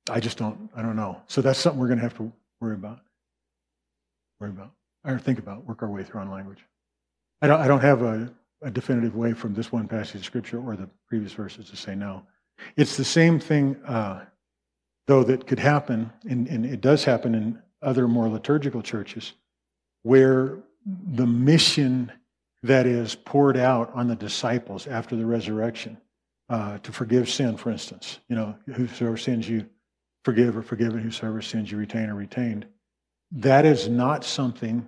I just don't I don't know. So that's something we're going to have to worry about. Worry about or think about. Work our way through on language. I don't I don't have a, a definitive way from this one passage of scripture or the previous verses to say no. It's the same thing, uh, though, that could happen, and, and it does happen in other more liturgical churches, where the mission that is poured out on the disciples after the resurrection uh, to forgive sin, for instance, you know, whosoever sins you forgive or forgiven whosoever sins you retain or retained. That is not something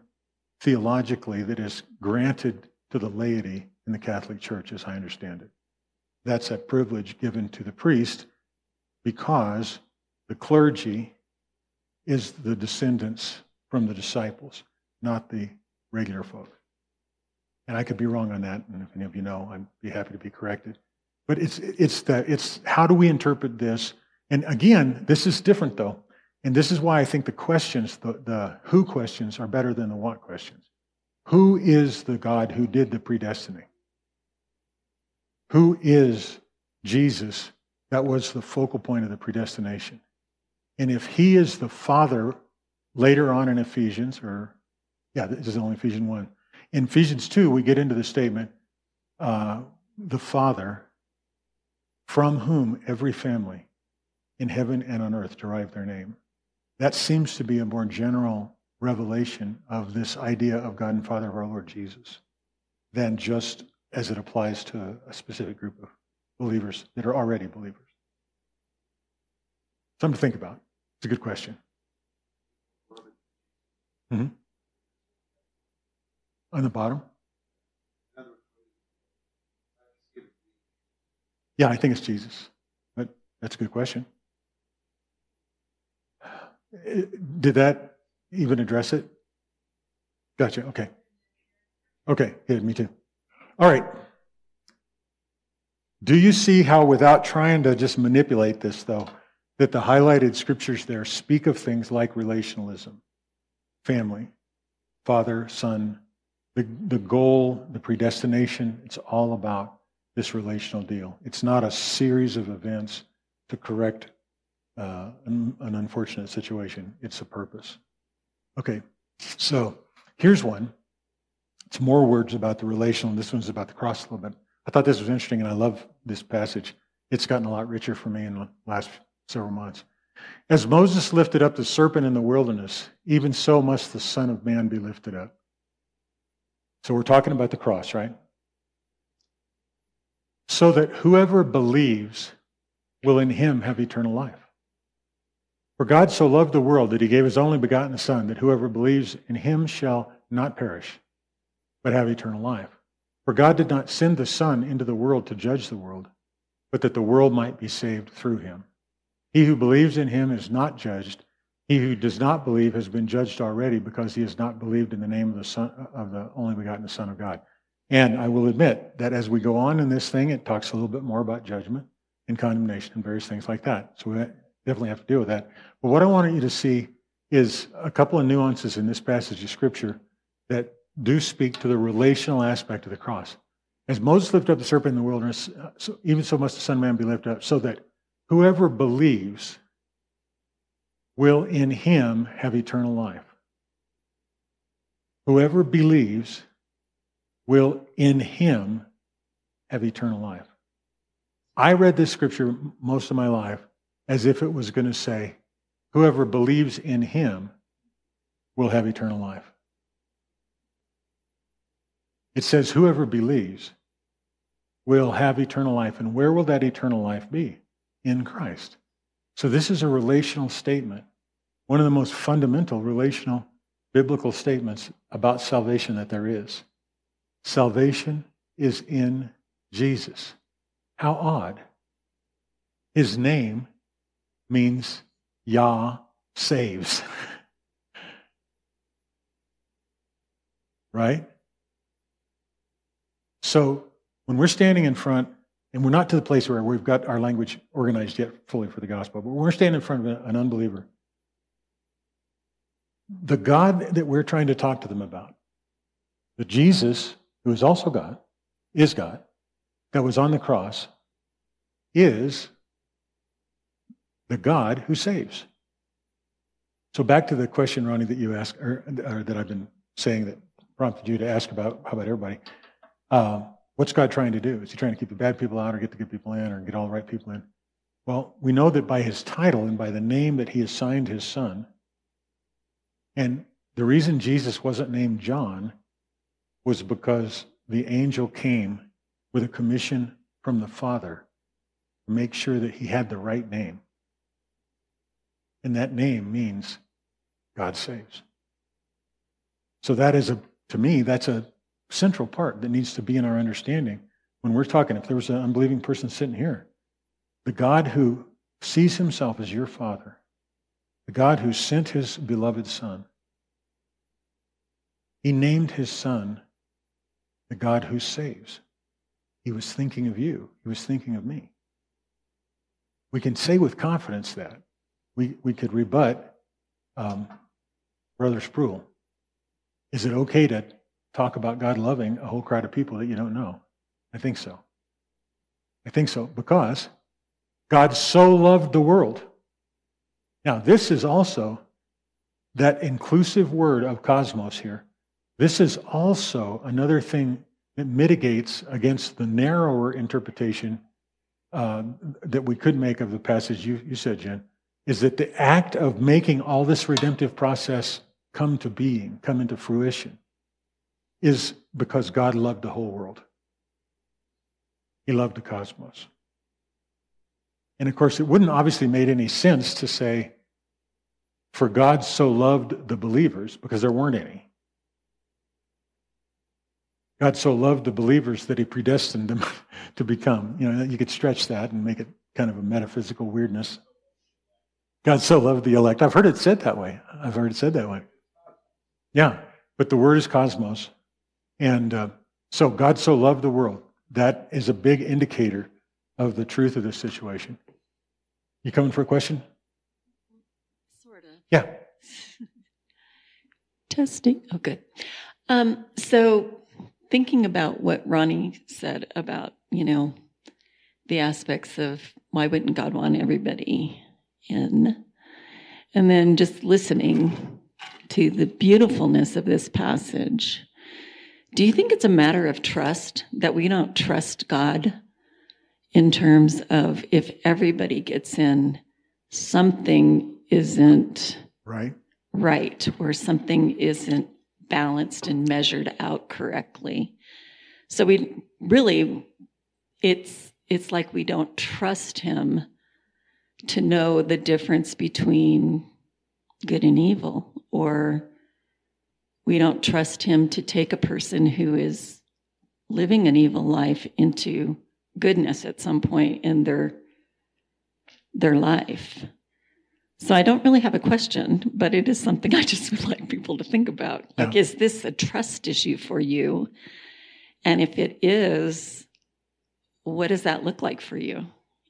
theologically that is granted to the laity in the Catholic Church, as I understand it. That's a privilege given to the priest because the clergy is the descendants from the disciples, not the regular folk. And I could be wrong on that, and if any of you know, I'd be happy to be corrected. But it's it's that it's how do we interpret this? And again, this is different though. And this is why I think the questions, the, the who questions, are better than the what questions. Who is the God who did the predestining? Who is Jesus that was the focal point of the predestination? And if he is the Father later on in Ephesians, or yeah, this is only Ephesians 1. In Ephesians 2, we get into the statement uh, the Father, from whom every family in heaven and on earth derive their name. That seems to be a more general revelation of this idea of God and Father of our Lord Jesus than just as it applies to a specific group of believers that are already believers. Something to think about. It's a good question. Mm-hmm. On the bottom? Yeah, I think it's Jesus. But that's a good question. Did that even address it? Gotcha. Okay. Okay. Yeah, me too. All right. Do you see how, without trying to just manipulate this, though, that the highlighted scriptures there speak of things like relationalism, family, father, son, the, the goal, the predestination, it's all about this relational deal. It's not a series of events to correct uh, an, an unfortunate situation, it's a purpose. Okay, so here's one. It's more words about the relational, this one's about the cross a little bit. I thought this was interesting, and I love this passage. It's gotten a lot richer for me in the last several months. As Moses lifted up the serpent in the wilderness, even so must the Son of Man be lifted up. So we're talking about the cross, right? So that whoever believes will in him have eternal life. For God so loved the world that he gave his only begotten Son, that whoever believes in him shall not perish, but have eternal life. For God did not send the Son into the world to judge the world, but that the world might be saved through him. He who believes in him is not judged. He who does not believe has been judged already because he has not believed in the name of the Son of the only begotten Son of God. And I will admit that as we go on in this thing, it talks a little bit more about judgment and condemnation and various things like that. So we definitely have to deal with that. But what I want you to see is a couple of nuances in this passage of Scripture that do speak to the relational aspect of the cross. As Moses lifted up the serpent in the wilderness, even so must the Son of Man be lifted up, so that whoever believes will in him have eternal life. Whoever believes will in him have eternal life. I read this scripture most of my life as if it was going to say, Whoever believes in him will have eternal life. It says, Whoever believes will have eternal life. And where will that eternal life be? In Christ. So this is a relational statement, one of the most fundamental relational biblical statements about salvation that there is. Salvation is in Jesus. How odd. His name means Yah saves. right? So when we're standing in front, and we're not to the place where we've got our language organized yet fully for the gospel, but we're standing in front of an unbeliever, the God that we're trying to talk to them about, the Jesus, who is also God, is God, that was on the cross, is the God who saves. So back to the question, Ronnie, that you asked, or, or that I've been saying that prompted you to ask about how about everybody. Uh, what's God trying to do? Is he trying to keep the bad people out or get the good people in or get all the right people in? Well, we know that by his title and by the name that he assigned his son, and the reason Jesus wasn't named John was because the angel came with a commission from the Father to make sure that he had the right name. And that name means God saves. So that is a, to me, that's a central part that needs to be in our understanding when we're talking. If there was an unbelieving person sitting here, the God who sees himself as your father, the God who sent his beloved son, he named his son the God who saves. He was thinking of you. He was thinking of me. We can say with confidence that. We, we could rebut um, Brother Sproul. Is it okay to talk about God loving a whole crowd of people that you don't know? I think so. I think so because God so loved the world. Now, this is also that inclusive word of cosmos here. This is also another thing that mitigates against the narrower interpretation uh, that we could make of the passage you, you said, Jen, is that the act of making all this redemptive process come to being, come into fruition, is because God loved the whole world. He loved the cosmos. And of course, it wouldn't obviously made any sense to say, for God so loved the believers, because there weren't any. God so loved the believers that he predestined them to become. You know, you could stretch that and make it kind of a metaphysical weirdness. God so loved the elect. I've heard it said that way. I've heard it said that way. Yeah, but the word is cosmos. And uh, so God so loved the world. That is a big indicator of the truth of this situation. You coming for a question? Sort of. Yeah. Testing. Oh, good. Um, so thinking about what Ronnie said about, you know, the aspects of why wouldn't God want everybody in? And then just listening to the beautifulness of this passage. Do you think it's a matter of trust that we don't trust God in terms of if everybody gets in, something isn't right, right or something isn't balanced and measured out correctly. So we really, it's, it's like we don't trust him to know the difference between good and evil, or we don't trust him to take a person who is living an evil life into goodness at some point in their their life. So I don't really have a question, but it is something I just would like people to think about. Like, is this a trust issue for you? And if it is, what does that look like for you?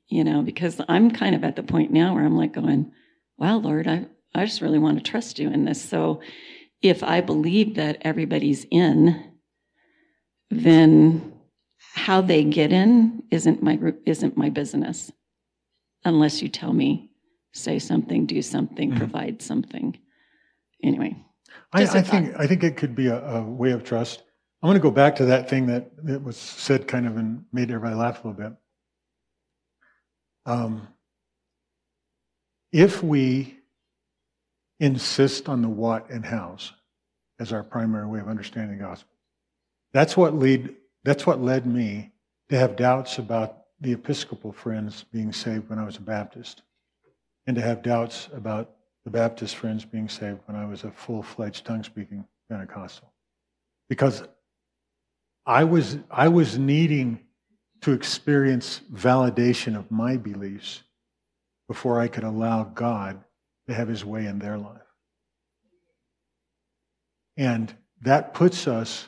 You know, because I'm kind of at the point now where I'm like going, wow, Lord, I, I just really want to trust you in this. So if I believe that everybody's in, then how they get in isn't my isn't my business unless you tell me say something, do something, mm-hmm. provide something. Anyway, I, I think I think it could be a, a way of trust. I want to go back to that thing that, that was said kind of and made everybody laugh a little bit. Um, if we insist on the what and hows as our primary way of understanding the gospel, that's what lead that's what led me to have doubts about the Episcopal friends being saved when I was a Baptist and to have doubts about the Baptist friends being saved when I was a full fledged tongue speaking Pentecostal. Because I was, I was needing to experience validation of my beliefs before I could allow God to have his way in their life. And that puts us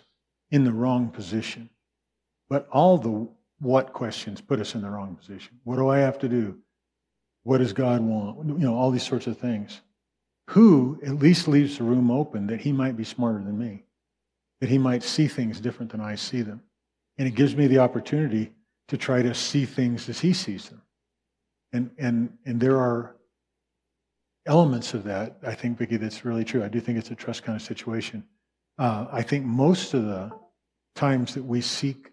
in the wrong position. But all the what questions put us in the wrong position. What do I have to do? What does God want? You know, all these sorts of things. Who at least leaves the room open that he might be smarter than me, that he might see things different than I see them. And it gives me the opportunity to try to see things as he sees them. And, and, and there are elements of that, I think, Vicki, that's really true. I do think it's a trust kind of situation. Uh, I think most of the times that we seek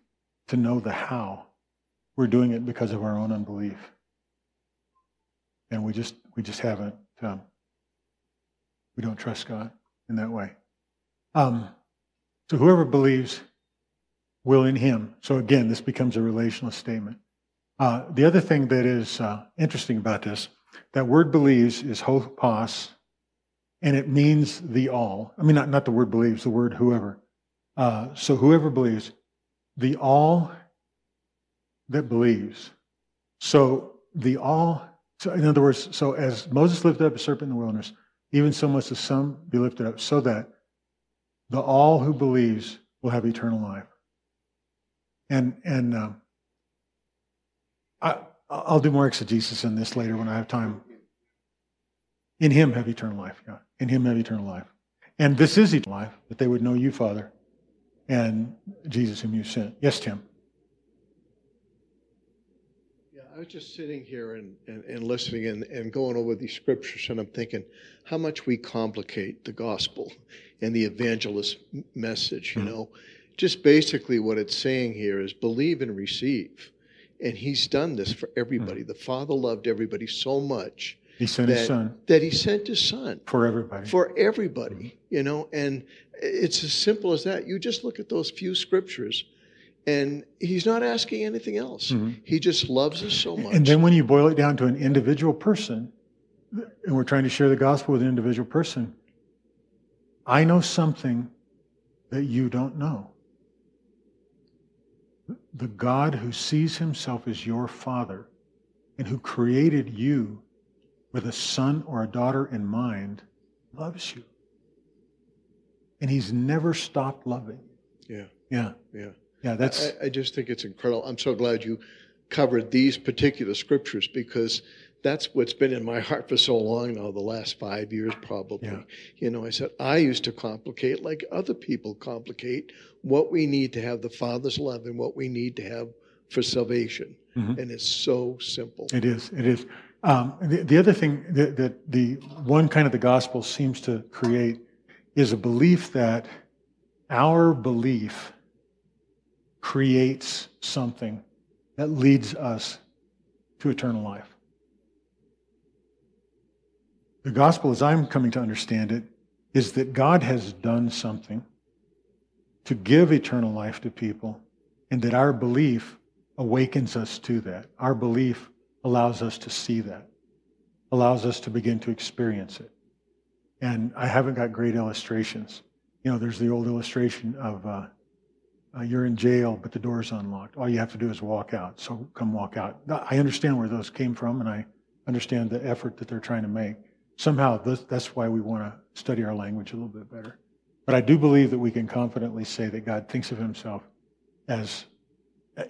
to know the how, we're doing it because of our own unbelief and we just we just haven't um, we don't trust God in that way. Um, so whoever believes will in Him. So again, this becomes a relational statement. Uh, the other thing that is uh, interesting about this That word believes is hopos, and it means the all. I mean, not, not the word believes, the word whoever. Uh, so whoever believes, the all that believes. So the all, so in other words, so as Moses lifted up a serpent in the wilderness, even so must the Son be lifted up, so that the all who believes will have eternal life. And and um, I, I'll do more exegesis in this later when I have time. In Him have eternal life. Yeah, in Him have eternal life. And this is eternal life, that they would know you, Father, and Jesus whom you sent. Yes, Tim. Yeah, I was just sitting here and, and, and listening and, and going over these scriptures, and I'm thinking how much we complicate the gospel and the evangelist message, you mm-hmm. know. Just basically what it's saying here is believe and receive. And he's done this for everybody. Mm-hmm. The Father loved everybody so much he sent that, his son that he sent his son for everybody. For everybody, you know, and it's as simple as that. You just look at those few scriptures, and he's not asking anything else. Mm-hmm. He just loves us so much. And then when you boil it down to an individual person, and we're trying to share the gospel with an individual person, I know something that you don't know the God who sees himself as your father and who created you with a son or a daughter in mind loves you. And he's never stopped loving. Yeah. Yeah. Yeah. Yeah, that's I, I just think it's incredible. I'm so glad you covered these particular scriptures because that's what's been in my heart for so long now, the last five years probably. Yeah. You know, I said, I used to complicate like other people complicate what we need to have the Father's love and what we need to have for salvation. Mm-hmm. And it's so simple. It is. It is. Um, the, the, other thing that, that the one kind of the gospel seems to create is a belief that our belief creates something that leads us to eternal life. The gospel, as I'm coming to understand it, is that God has done something to give eternal life to people, and that our belief awakens us to that. Our belief allows us to see that, allows us to begin to experience it. And I haven't got great illustrations. You know, there's the old illustration of uh, uh, you're in jail, but the door's unlocked. All you have to do is walk out. So come walk out. I understand where those came from, and I understand the effort that they're trying to make somehow this, that's why we want to study our language a little bit better. But I do believe that we can confidently say that God thinks of himself as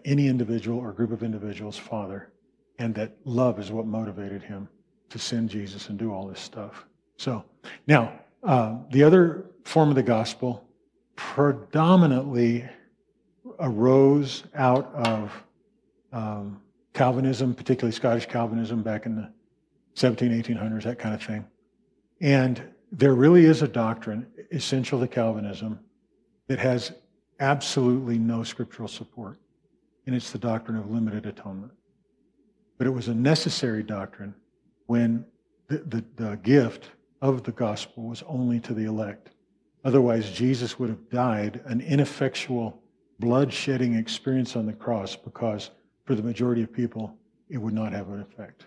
any individual or group of individuals' father, and that love is what motivated him to send Jesus and do all this stuff. So, now, uh, the other form of the gospel predominantly arose out of um, Calvinism, particularly Scottish Calvinism back in the 17, 1800s, that kind of thing. And there really is a doctrine essential to Calvinism that has absolutely no scriptural support, and it's the doctrine of limited atonement. But it was a necessary doctrine when the, the, the gift of the gospel was only to the elect. Otherwise, Jesus would have died an ineffectual, blood shedding experience on the cross because for the majority of people, it would not have an effect.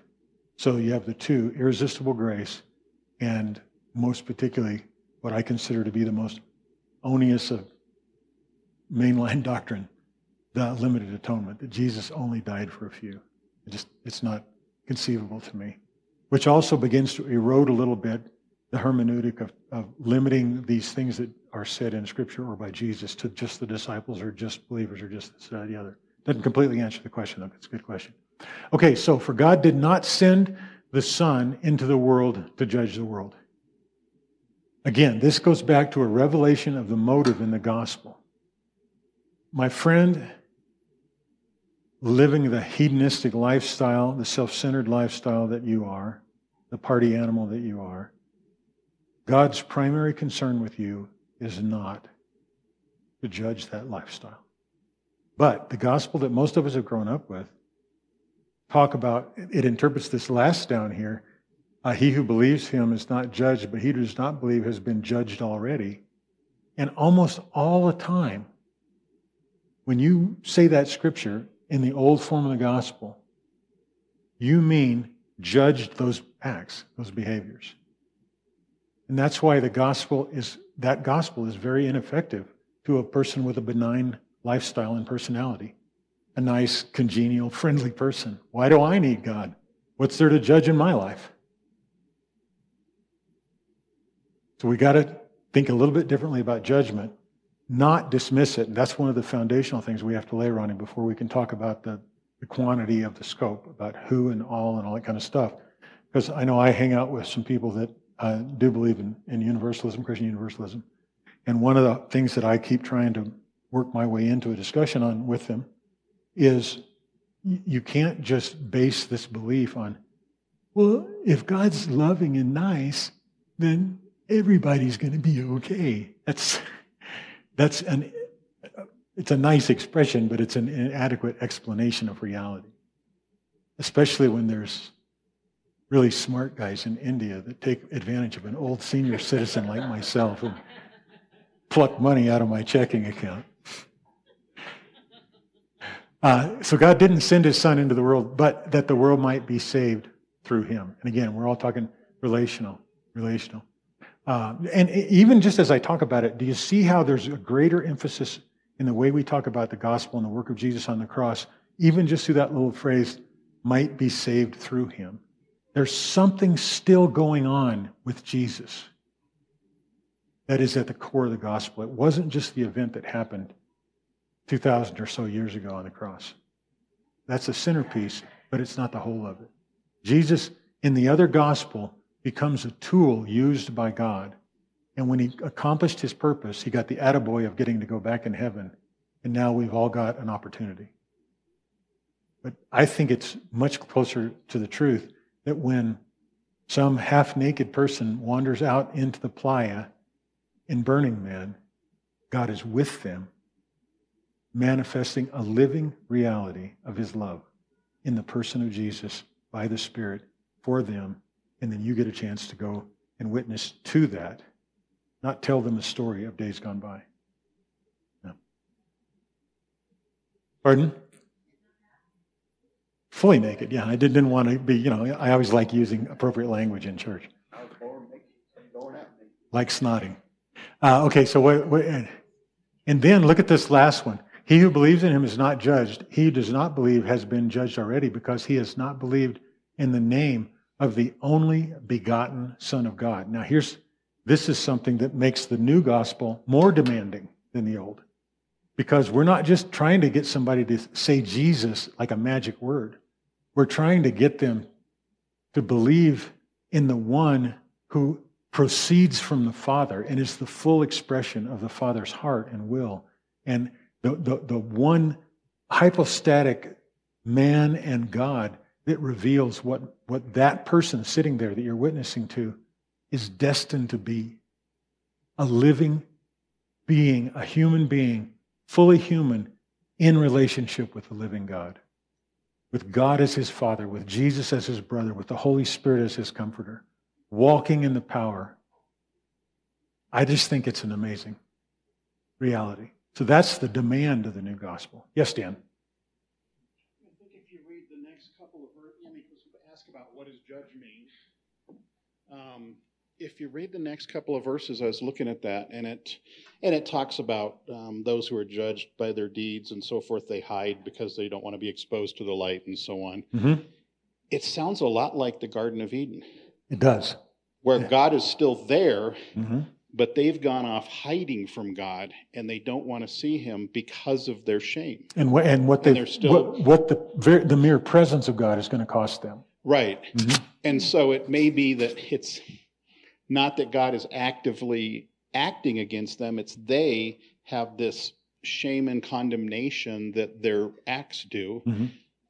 So you have the two irresistible grace, and most particularly, what I consider to be the most onious of mainline doctrine the limited atonement, that Jesus only died for a few. It just, it's not conceivable to me. Which also begins to erode a little bit the hermeneutic of, of limiting these things that are said in Scripture or by Jesus to just the disciples or just believers or just this, or the other. Doesn't completely answer the question, though. It's a good question. Okay, so for God did not send the Son into the world to judge the world. Again, this goes back to a revelation of the motive in the gospel. My friend, living the hedonistic lifestyle, the self centered lifestyle that you are, the party animal that you are, God's primary concern with you is not to judge that lifestyle. But the gospel that most of us have grown up with talk about, it interprets this last down here. Uh, he who believes him is not judged, but he who does not believe has been judged already. And almost all the time, when you say that scripture in the old form of the gospel, you mean judged those acts, those behaviors. And that's why the gospel is that gospel is very ineffective to a person with a benign lifestyle and personality. A nice, congenial, friendly person. Why do I need God? What's there to judge in my life? So we got to think a little bit differently about judgment, not dismiss it. And That's one of the foundational things we have to layer on it before we can talk about the, the quantity of the scope, about who and all and all that kind of stuff. Because I know I hang out with some people that uh, do believe in, in universalism, Christian universalism. And one of the things that I keep trying to work my way into a discussion on with them is you can't just base this belief on, well, if God's loving and nice, then everybody's going to be okay. That's that's an it's a nice expression, but it's an inadequate explanation of reality. Especially when there's really smart guys in India that take advantage of an old senior citizen like myself and pluck money out of my checking account. Uh, so God didn't send his son into the world, but that the world might be saved through him. And again, we're all talking relational, relational. Uh, and even just as I talk about it, do you see how there's a greater emphasis in the way we talk about the gospel and the work of Jesus on the cross, even just through that little phrase, might be saved through him? There's something still going on with Jesus that is at the core of the gospel. It wasn't just the event that happened 2,000 or so years ago on the cross. That's the centerpiece, but it's not the whole of it. Jesus, in the other gospel, becomes a tool used by God. And when he accomplished his purpose, he got the attaboy of getting to go back in heaven. And now we've all got an opportunity. But I think it's much closer to the truth that when some half naked person wanders out into the playa in Burning Man, God is with them, manifesting a living reality of his love in the person of Jesus by the Spirit for them. And then you get a chance to go and witness to that, not tell them a story of days gone by. No. Pardon? Fully naked, yeah. I didn't want to be, you know, I always like using appropriate language in church. Like snotting. Uh, okay, so what, what, and then look at this last one. He who believes in him is not judged. He who does not believe has been judged already because he has not believed in the name of the only begotten Son of God. Now, here's this is something that makes the new gospel more demanding than the old. Because we're not just trying to get somebody to say Jesus like a magic word. We're trying to get them to believe in the one who proceeds from the Father and is the full expression of the Father's heart and will. And the, the, the one hypostatic man and God that reveals what, what that person sitting there that you're witnessing to is destined to be a living being, a human being, fully human, in relationship with the living God. With God as his Father, with Jesus as his brother, with the Holy Spirit as his comforter walking in the power. I just think it's an amazing reality. So that's the demand of the new gospel. Yes, Dan. I think if you read the next couple of verses, ask about what does judge mean. Um, if you read the next couple of verses, I was looking at that, and it and it talks about um, those who are judged by their deeds and so forth. They hide because they don't want to be exposed to the light and so on. Mm-hmm. It sounds a lot like the Garden of Eden. It does. Where yeah. God is still there, mm-hmm. But they've gone off hiding from God and they don't want to see him because of their shame. And, what, and what, they, still, what, what the, the mere presence of God is going to cost them. Right. Mm-hmm. And so it may be that it's not that God is actively acting against them, it's they have this shame and condemnation that their acts do mm-hmm.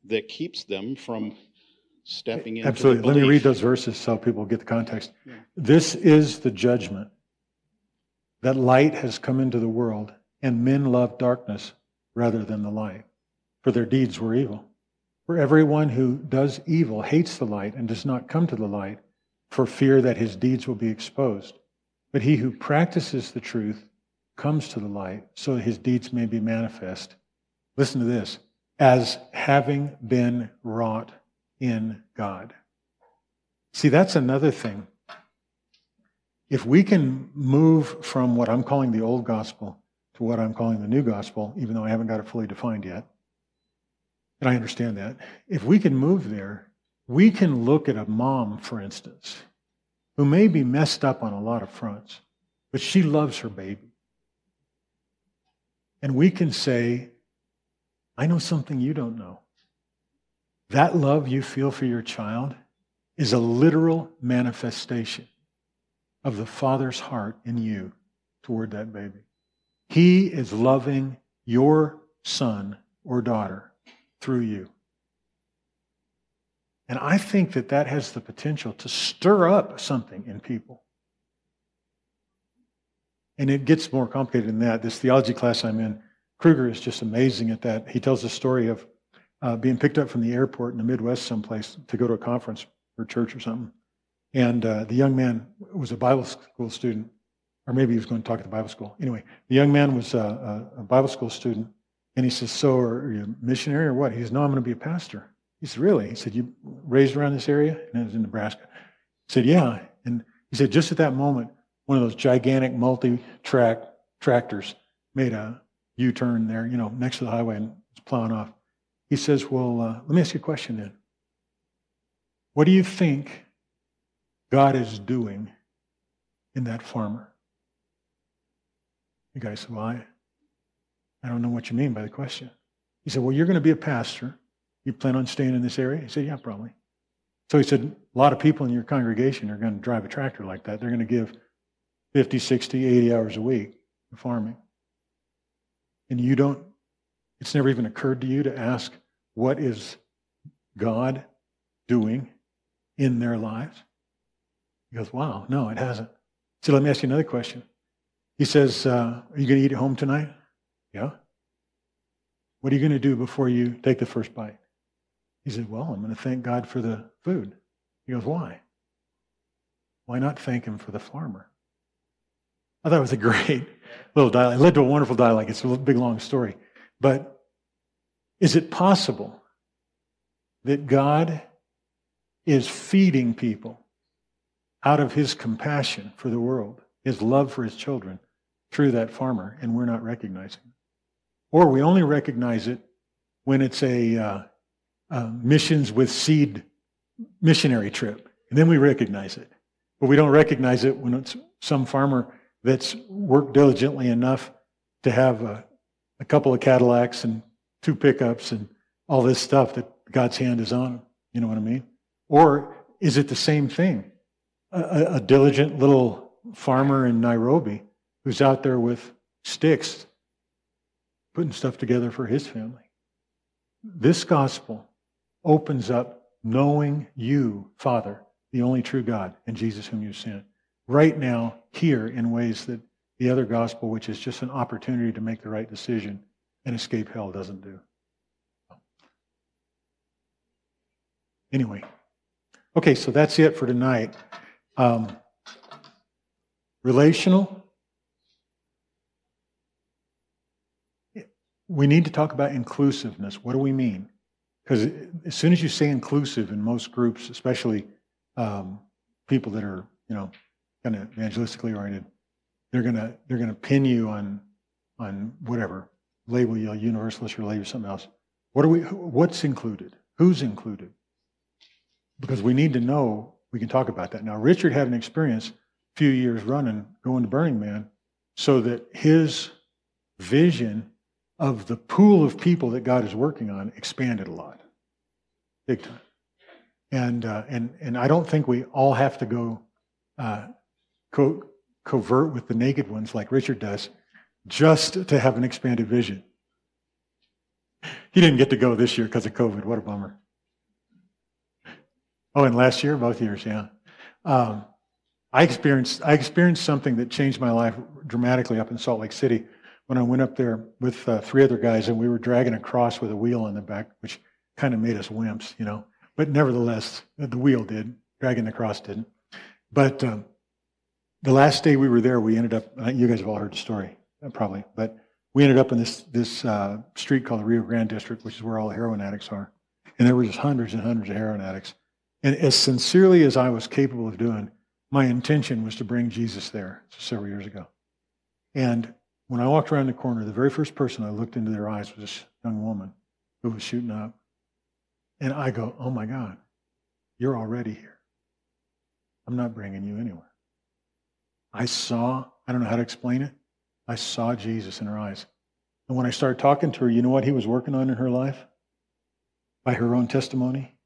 that keeps them from stepping in. Absolutely. Let me read those verses so people get the context. Yeah. This is the judgment that light has come into the world, and men love darkness rather than the light, for their deeds were evil. For everyone who does evil hates the light and does not come to the light for fear that his deeds will be exposed. But he who practices the truth comes to the light so that his deeds may be manifest. Listen to this as having been wrought in God. See, that's another thing. If we can move from what I'm calling the old gospel to what I'm calling the new gospel, even though I haven't got it fully defined yet, and I understand that, if we can move there, we can look at a mom, for instance, who may be messed up on a lot of fronts, but she loves her baby. And we can say, I know something you don't know. That love you feel for your child is a literal manifestation of the Father's heart in you toward that baby. He is loving your son or daughter through you. And I think that that has the potential to stir up something in people. And it gets more complicated than that. This theology class I'm in, Kruger is just amazing at that. He tells the story of uh, being picked up from the airport in the Midwest someplace to go to a conference or church or something. And uh, the young man was a Bible school student, or maybe he was going to talk at the Bible school. Anyway, the young man was a, a, a Bible school student, and he says, "So, are you a missionary or what?" He says, "No, I'm going to be a pastor." He said, "Really?" He said, "You raised around this area?" And it was in Nebraska. He said, "Yeah." And he said, just at that moment, one of those gigantic multi-track tractors made a U-turn there, you know, next to the highway and was plowing off. He says, "Well, uh, let me ask you a question then. What do you think God is doing in that farmer?" The guy said, "Well, I, I don't know what you mean by the question." He said, "Well, you're going to be a pastor." You plan on staying in this area? He said, Yeah, probably. So he said, A lot of people in your congregation are going to drive a tractor like that. They're going to give 50, 60, 80 hours a week to farming. And you don't, it's never even occurred to you to ask, What is God doing in their lives? He goes, Wow, no, it hasn't. So let me ask you another question. He says, uh, Are you going to eat at home tonight? Yeah. What are you going to do before you take the first bite? He said, Well, I'm going to thank God for the food. He goes, Why? Why not thank him for the farmer? I thought it was a great little dialogue. It led to a wonderful dialogue. It's a big, long story. But is it possible that God is feeding people out of his compassion for the world, his love for his children, through that farmer, and we're not recognizing it? Or we only recognize it when it's a uh, uh, missions with seed missionary trip. And then we recognize it. But we don't recognize it when it's some farmer that's worked diligently enough to have a, a couple of Cadillacs and two pickups and all this stuff that God's hand is on. You know what I mean? Or is it the same thing? A, a diligent little farmer in Nairobi who's out there with sticks putting stuff together for his family. This gospel opens up knowing you, Father, the only true God, and Jesus whom you sent, right now, here, in ways that the other gospel, which is just an opportunity to make the right decision and escape hell, doesn't do. Anyway, okay, so that's it for tonight. Um, relational. We need to talk about inclusiveness. What do we mean? Because as soon as you say inclusive in most groups, especially um, people that are, you know, kind of evangelistically oriented, they're gonna they're gonna pin you on on whatever label you a universalist or label something else. What are we? What's included? Who's included? Because we need to know. We can talk about that now. Richard had an experience a few years running, going to Burning Man, so that his vision of the pool of people that God is working on expanded a lot, big time. And uh, and and I don't think we all have to go uh, co- covert with the naked ones like Richard does, just to have an expanded vision. He didn't get to go this year because of COVID. What a bummer. Oh, and last year, both years, yeah. Um, I experienced I experienced something that changed my life dramatically up in Salt Lake City when I went up there with uh, three other guys and we were dragging a cross with a wheel on the back, which kind of made us wimps, you know. But nevertheless, the wheel did. Dragging the cross didn't. But um, the last day we were there, we ended up. You guys have all heard the story, uh, probably. But we ended up in this this uh, street called the Rio Grande District, which is where all the heroin addicts are. And there were just hundreds and hundreds of heroin addicts. And as sincerely as I was capable of doing, my intention was to bring Jesus there several years ago. And when I walked around the corner, the very first person I looked into their eyes was this young woman who was shooting up. And I go, oh my God, you're already here. I'm not bringing you anywhere. I saw, I don't know how to explain it, I saw Jesus in her eyes. And when I started talking to her, you know what he was working on in her life? By her own testimony?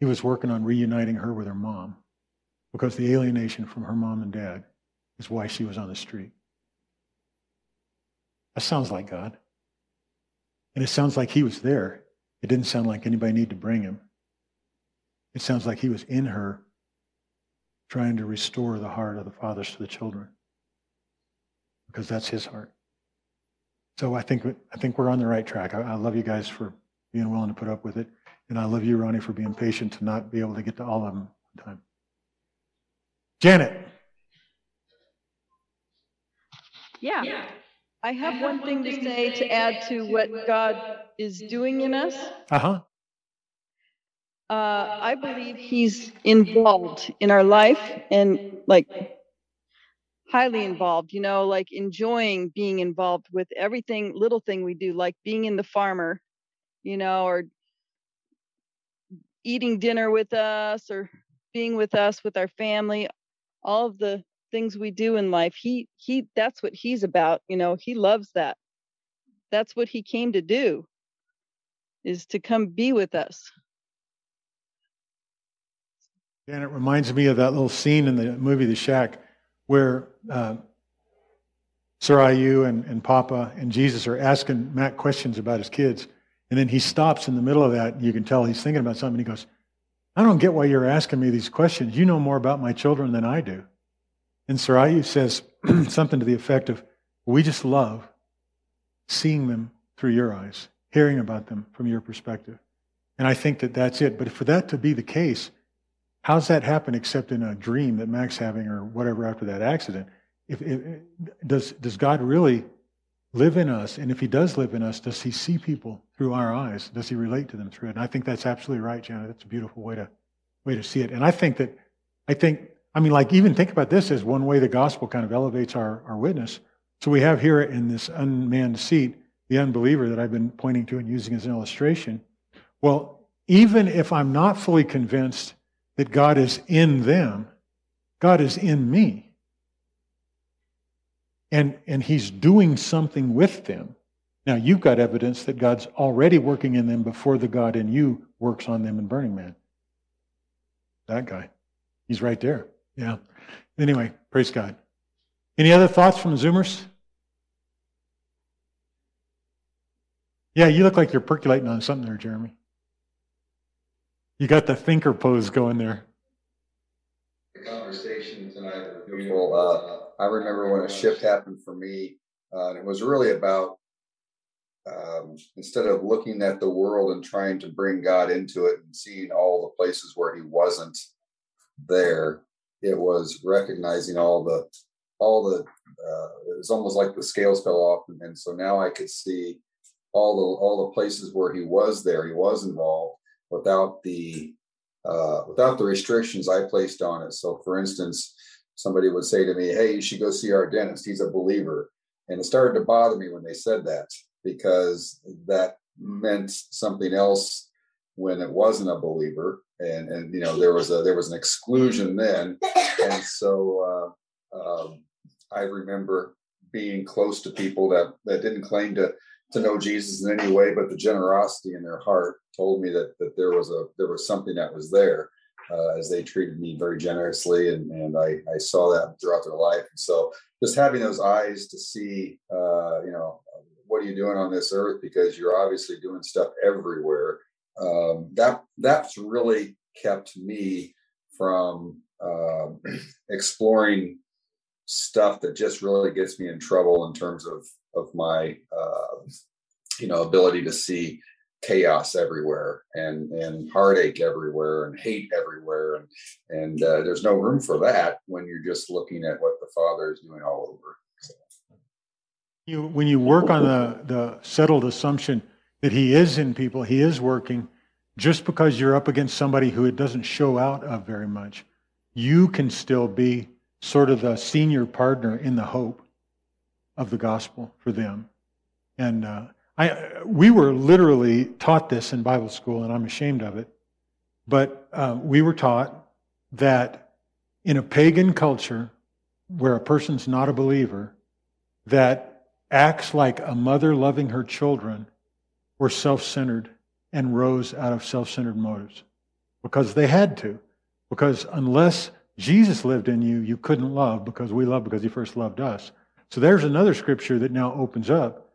He was working on reuniting her with her mom because the alienation from her mom and dad is why she was on the street. That sounds like God. And it sounds like he was there. It didn't sound like anybody needed to bring him. It sounds like he was in her trying to restore the heart of the fathers to the children because that's his heart. So I think I think we're on the right track. I, I, love you guys for being willing to put up with it, and I love you, Ronnie, for being patient to not be able to get to all of them on time. Janet. Yeah. yeah. I have one thing to say to add to what God is doing in us. Uh-huh. Uh, I believe He's involved in our life and like highly involved, you know, like enjoying being involved with everything, little thing we do, like being in the farmer, you know, or eating dinner with us or being with us with our family, all of the things we do in life. He he that's what he's about, you know, he loves that. That's what he came to do is to come be with us. And it reminds me of that little scene in the movie The Shack where uh, Sarayu and, and Papa and Jesus are asking Mack questions about his kids. And then he stops in the middle of that, you can tell he's thinking about something. He goes, I don't get why you're asking me these questions. You know more about my children than I do. And Sarayu says something to the effect of, We just love seeing them through your eyes, hearing about them from your perspective. And I think that that's it. But for that to be the case, How's that happen except in a dream that Mack's having or whatever after that accident? If, if, does, does God really live in us? And if he does live in us, does he see people through our eyes? Does he relate to them through it? And I think that's absolutely right, Janet. That's a beautiful way to, way to see it. And I think that, I think, I mean, like, even think about this as one way the gospel kind of elevates our, our witness. So we have here in this unmanned seat the unbeliever that I've been pointing to and using as an illustration. Well, even if I'm not fully convinced that God is in them, God is in me. And, and He's doing something with them. Now, you've got evidence that God's already working in them before the God in you works on them in Burning Man. That guy. He's right there. Yeah. Anyway, praise God. Any other thoughts from the Zoomers? Yeah, you look like you're percolating on something there, Jeremy. You got the thinker pose going there. The conversation tonight beautiful. Uh, I remember when a shift happened for me, uh, and it was really about um, instead of looking at the world and trying to bring God into it and seeing all the places where He wasn't there, it was recognizing all the all the uh, it was almost like the scales fell off, and, and so now I could see all the all the places where He was there. He was involved without the uh, without the restrictions I placed on it. So, for instance, somebody would say to me, "Hey, you should go see our dentist. He's a believer," and it started to bother me when they said that because that meant something else when it wasn't a believer, and and you know there was a there was an exclusion then, and so uh, um, I remember being close to people that that didn't claim to to know Jesus in any way, but the generosity in their heart told me that that there was a there was something that was there uh, as they treated me very generously, and and I I saw that throughout their life. And so just having those eyes to see, uh, you know, what are you doing on this earth? Because you're obviously doing stuff everywhere. Um, that that's really kept me from uh, exploring stuff that just really gets me in trouble in terms of of my uh, you know ability to see chaos everywhere and and heartache everywhere and hate everywhere and and uh, there's no room for that when you're just looking at what the father is doing all over so. you when you work on the the settled assumption that he is in people he is working just because you're up against somebody who it doesn't show out of very much, you can still be sort of the senior partner in the hope of the gospel for them. And uh, I, we were literally taught this in Bible school, and I'm ashamed of it. But uh, we were taught that in a pagan culture where a person's not a believer, that acts like a mother loving her children were self centered and rose out of self centered motives because they had to. Because unless Jesus lived in you, you couldn't love because we love because he first loved us. So there's another scripture that now opens up.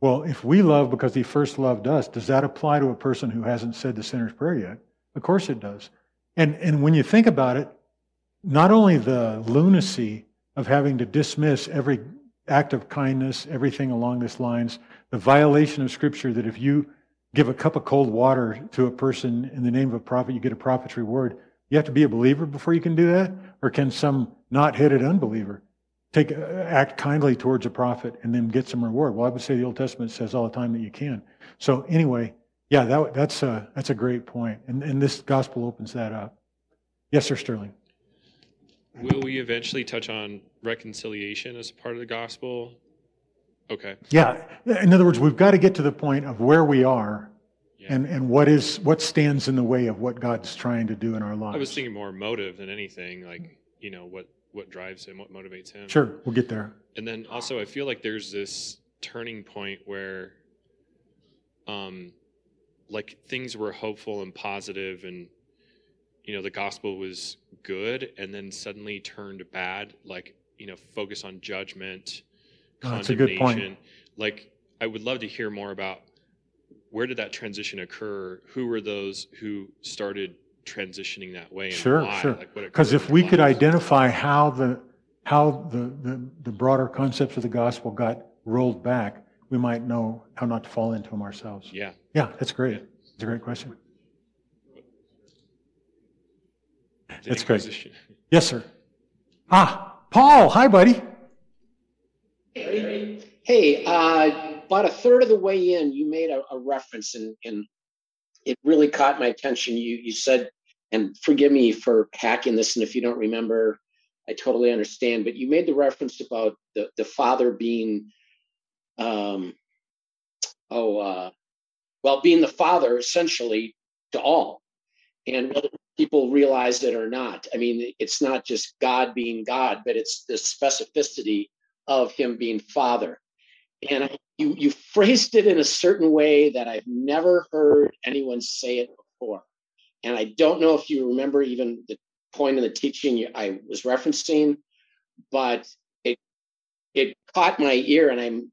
Well, if we love because he first loved us, does that apply to a person who hasn't said the sinner's prayer yet? Of course it does. And, and when you think about it, not only the lunacy of having to dismiss every act of kindness, everything along these lines, the violation of Scripture that if you give a cup of cold water to a person in the name of a prophet, you get a prophet's reward. You have to be a believer before you can do that? Or can some not headed unbeliever take uh, act kindly towards a prophet and then get some reward? Well, I would say the Old Testament says all the time that you can. So anyway, yeah, that, that's a that's a great point, and and this gospel opens that up. Yes, sir, Sterling. Will we eventually touch on reconciliation as part of the gospel? Okay. Yeah. In other words, we've got to get to the point of where we are Yeah. and, and what is what stands in the way of what God's trying to do in our lives. I was thinking more motive than anything, like, you know, what what drives him, what motivates him. Sure, we'll get there. And then also I feel like there's this turning point where um like things were hopeful and positive and you know the gospel was good and then suddenly turned bad like you know focus on judgment Oh, that's a good point. condemnation like i would love to hear more about where did that transition occur who were those who started transitioning that way and Sure, why? sure. Like, what Because occurred if we could identify how the how the, the, the broader concepts of the gospel got rolled back, we might know how not to fall into them ourselves. yeah Yeah, that's great. It's a great question. the That's great. Yes, sir. Ah, Paul. Hi, buddy. Hey, uh, about a third of the way in, you made a, a reference, and, and it really caught my attention. You you said, and forgive me for hacking this, and if you don't remember, I totally understand. But you made the reference about the the father being, um, oh, uh, well, being the father essentially to all, and whether people realize it or not. I mean, it's not just God being God, but it's the specificity of him being father and you you phrased it in a certain way that I've never heard anyone say it before. And I don't know if you remember even the point in the teaching I was referencing, but it it caught my ear, and I'm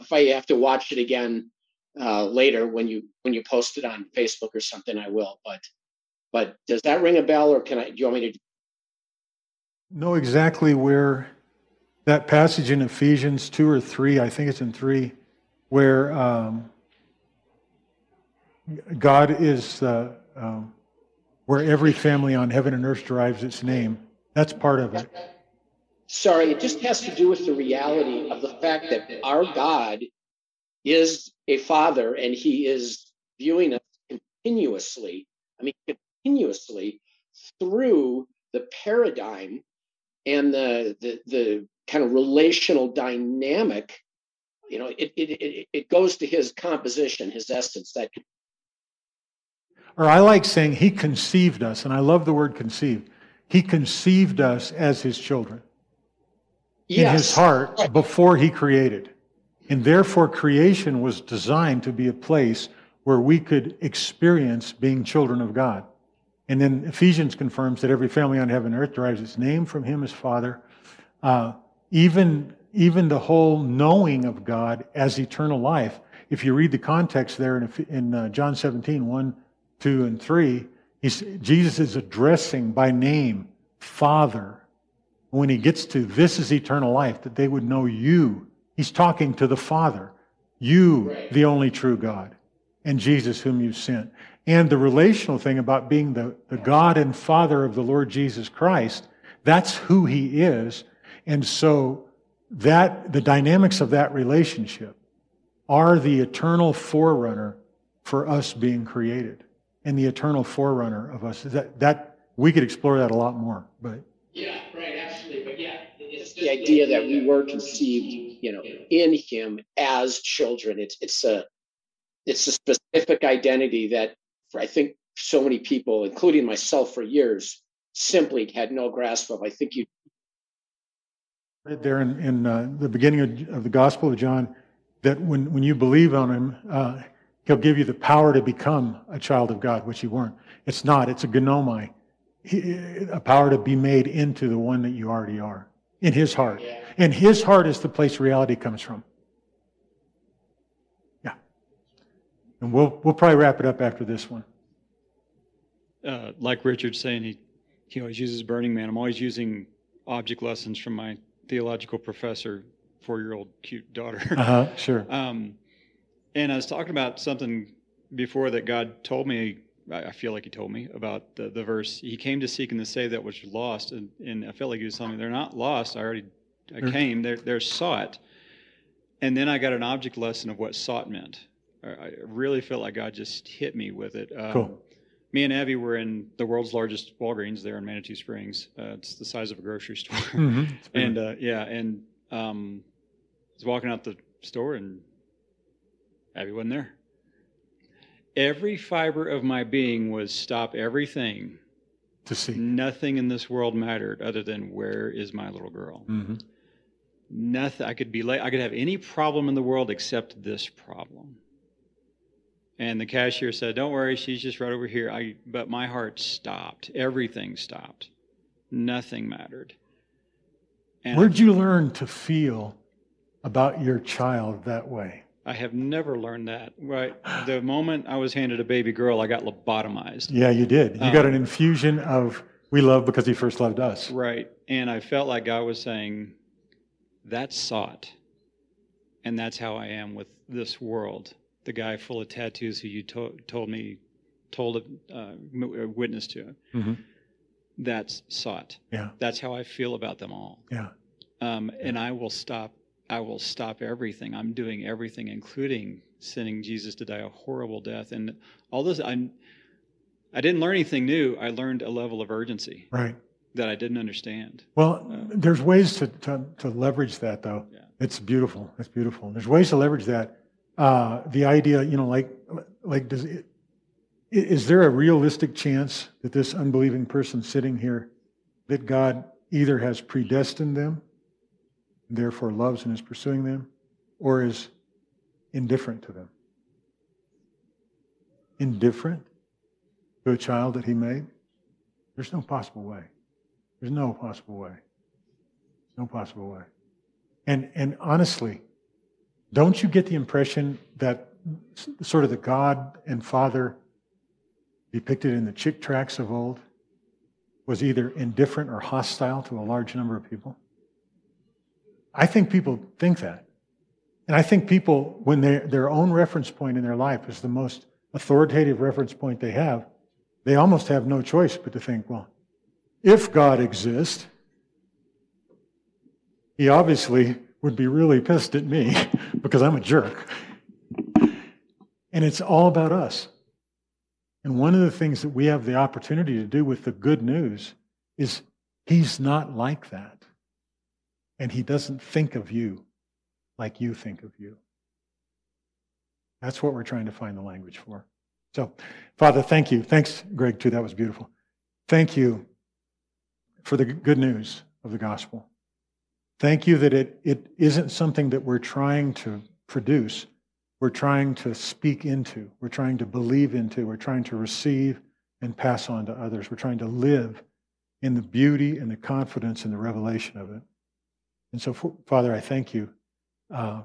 if I have to watch it again uh, later when you when you post it on Facebook or something, I will. But but does that ring a bell, or can I? Do you want me to? Know exactly where that passage in Ephesians 2 or 3, I think it's in 3, where um, God is uh, um, where every family on heaven and earth derives its name. That's part of it. Sorry, it just has to do with the reality of the fact that our God is a father and he is viewing us continuously, I mean, continuously through the paradigm and the, the, the kind of relational dynamic. You know, it, it, it, it goes to his composition, his essence, that Or I like saying he conceived us, and I love the word conceived. He conceived us as his children in his heart before he created. And therefore, creation was designed to be a place where we could experience being children of God. And then Ephesians confirms that every family on heaven and earth derives its name from him as Father. Uh, even, even the whole knowing of God as eternal life. If you read the context there in, in uh, John 17, 1, 2, and 3, he's, Jesus is addressing by name Father. When he gets to this is eternal life, that they would know you. He's talking to the Father, you, the only true God, and Jesus, whom you sent. And the relational thing about being the, the God and Father of the Lord Jesus Christ, that's who he is. And so that the dynamics of that relationship are the eternal forerunner for us being created. And the eternal forerunner of us. That, that we could explore that a lot more, but yeah, right, absolutely. But yeah, it's the idea that we were conceived, you know, in Him as children. It's it's a it's a specific identity that for, I think so many people, including myself, for years, simply had no grasp of. I think you read there in, in uh, the beginning of, of, the Gospel of John that when, when you believe on him, uh, he'll give you the power to become a child of God, which you weren't. It's not, it's a ginomai, a power to be made into the one that you already are in his heart. Yeah. And his heart is the place reality comes from. Yeah. And we'll, we'll probably wrap it up after this one. Uh, like Richard's saying, he, he always uses Burning Man. I'm always using object lessons from my theological professor, four year old cute daughter. Uh huh, sure. Um, and I was talking about something before that God told me. I feel like He told me about the, the verse. He came to seek and to save that which was lost, and, and I felt like He was telling me they're not lost. I already I sure. came. They're they're sought. And then I got an object lesson of what sought meant. I really felt like God just hit me with it. Um, cool me and Abby were in the world's largest Walgreens there in Manitou Springs. Uh, it's the size of a grocery store. Mm-hmm. and uh, yeah, and um, I was walking out the store and Wasn't there. Every fiber of my being was stop everything to see. Nothing in this world mattered other than where is my little girl. Mm-hmm. Nothing. I could be late. I could have any problem in the world except this problem. And the cashier said, "Don't worry, she's just right over here." I, but my heart stopped. Everything stopped. Nothing mattered. And Where'd you learn to feel about your child that way? I have never learned that. Right, the moment I was handed a baby girl, I got lobotomized. Yeah, you did. You um, got an infusion of "We love because He first loved us." Right, and I felt like God was saying, "That's sought," and that's how I am with this world the guy full of tattoos who you to- told me, told a uh, witness to. Mm-hmm. That's sought. Yeah. That's how I feel about them all. Yeah. Um, and I will stop. I will stop everything. I'm doing everything, including sending Jesus to die a horrible death. And all this, I, I didn't learn anything new. I learned a level of urgency. Right. That I didn't understand. Well, uh, there's ways to, to, to leverage that, though. Yeah. It's beautiful. It's beautiful. There's ways to leverage that uh, the idea, you know, like, like does it, is there a realistic chance that this unbelieving person sitting here, that God either has predestined them, therefore loves and is pursuing them, or is indifferent to them? Indifferent to a child that he made? There's no possible way. There's no possible way. No possible way. And, and honestly, don't you get the impression that sort of the God and Father depicted in the Chick tracts of old was either indifferent or hostile to a large number of people? I think people think that. And I think people, when their own reference point in their life is the most authoritative reference point they have, they almost have no choice but to think, well, if God exists, he obviously would be really pissed at me because I'm a jerk. And it's all about us. And one of the things that we have the opportunity to do with the good news is he's not like that. And he doesn't think of you like you think of you. That's what we're trying to find the language for. So, Father, thank you. Thanks, Greg, too. That was beautiful. Thank you for the good news of the gospel. Thank you that it, it isn't something that we're trying to produce. We're trying to speak into, we're trying to believe into, we're trying to receive and pass on to others. We're trying to live in the beauty and the confidence and the revelation of it. And so, Father, I thank you. Uh,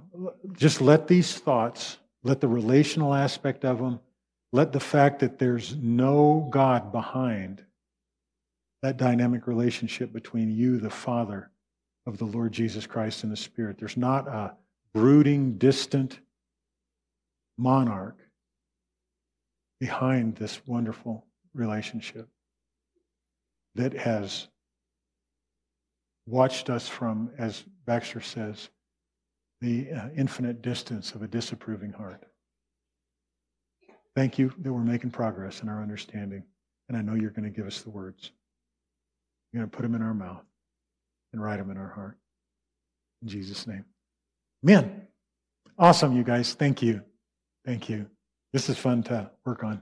just let these thoughts, let the relational aspect of them, let the fact that there's no God behind that dynamic relationship between you, the Father, of the Lord Jesus Christ and the Spirit. There's not a brooding, distant monarch behind this wonderful relationship that has watched us from, as Baxter says, the uh, infinite distance of a disapproving heart. Thank you that we're making progress in our understanding. And I know you're going to give us the words. You're going to put them in our mouth and write them in our heart. In Jesus' name. Amen. Awesome, you guys. Thank you. Thank you. This is fun to work on.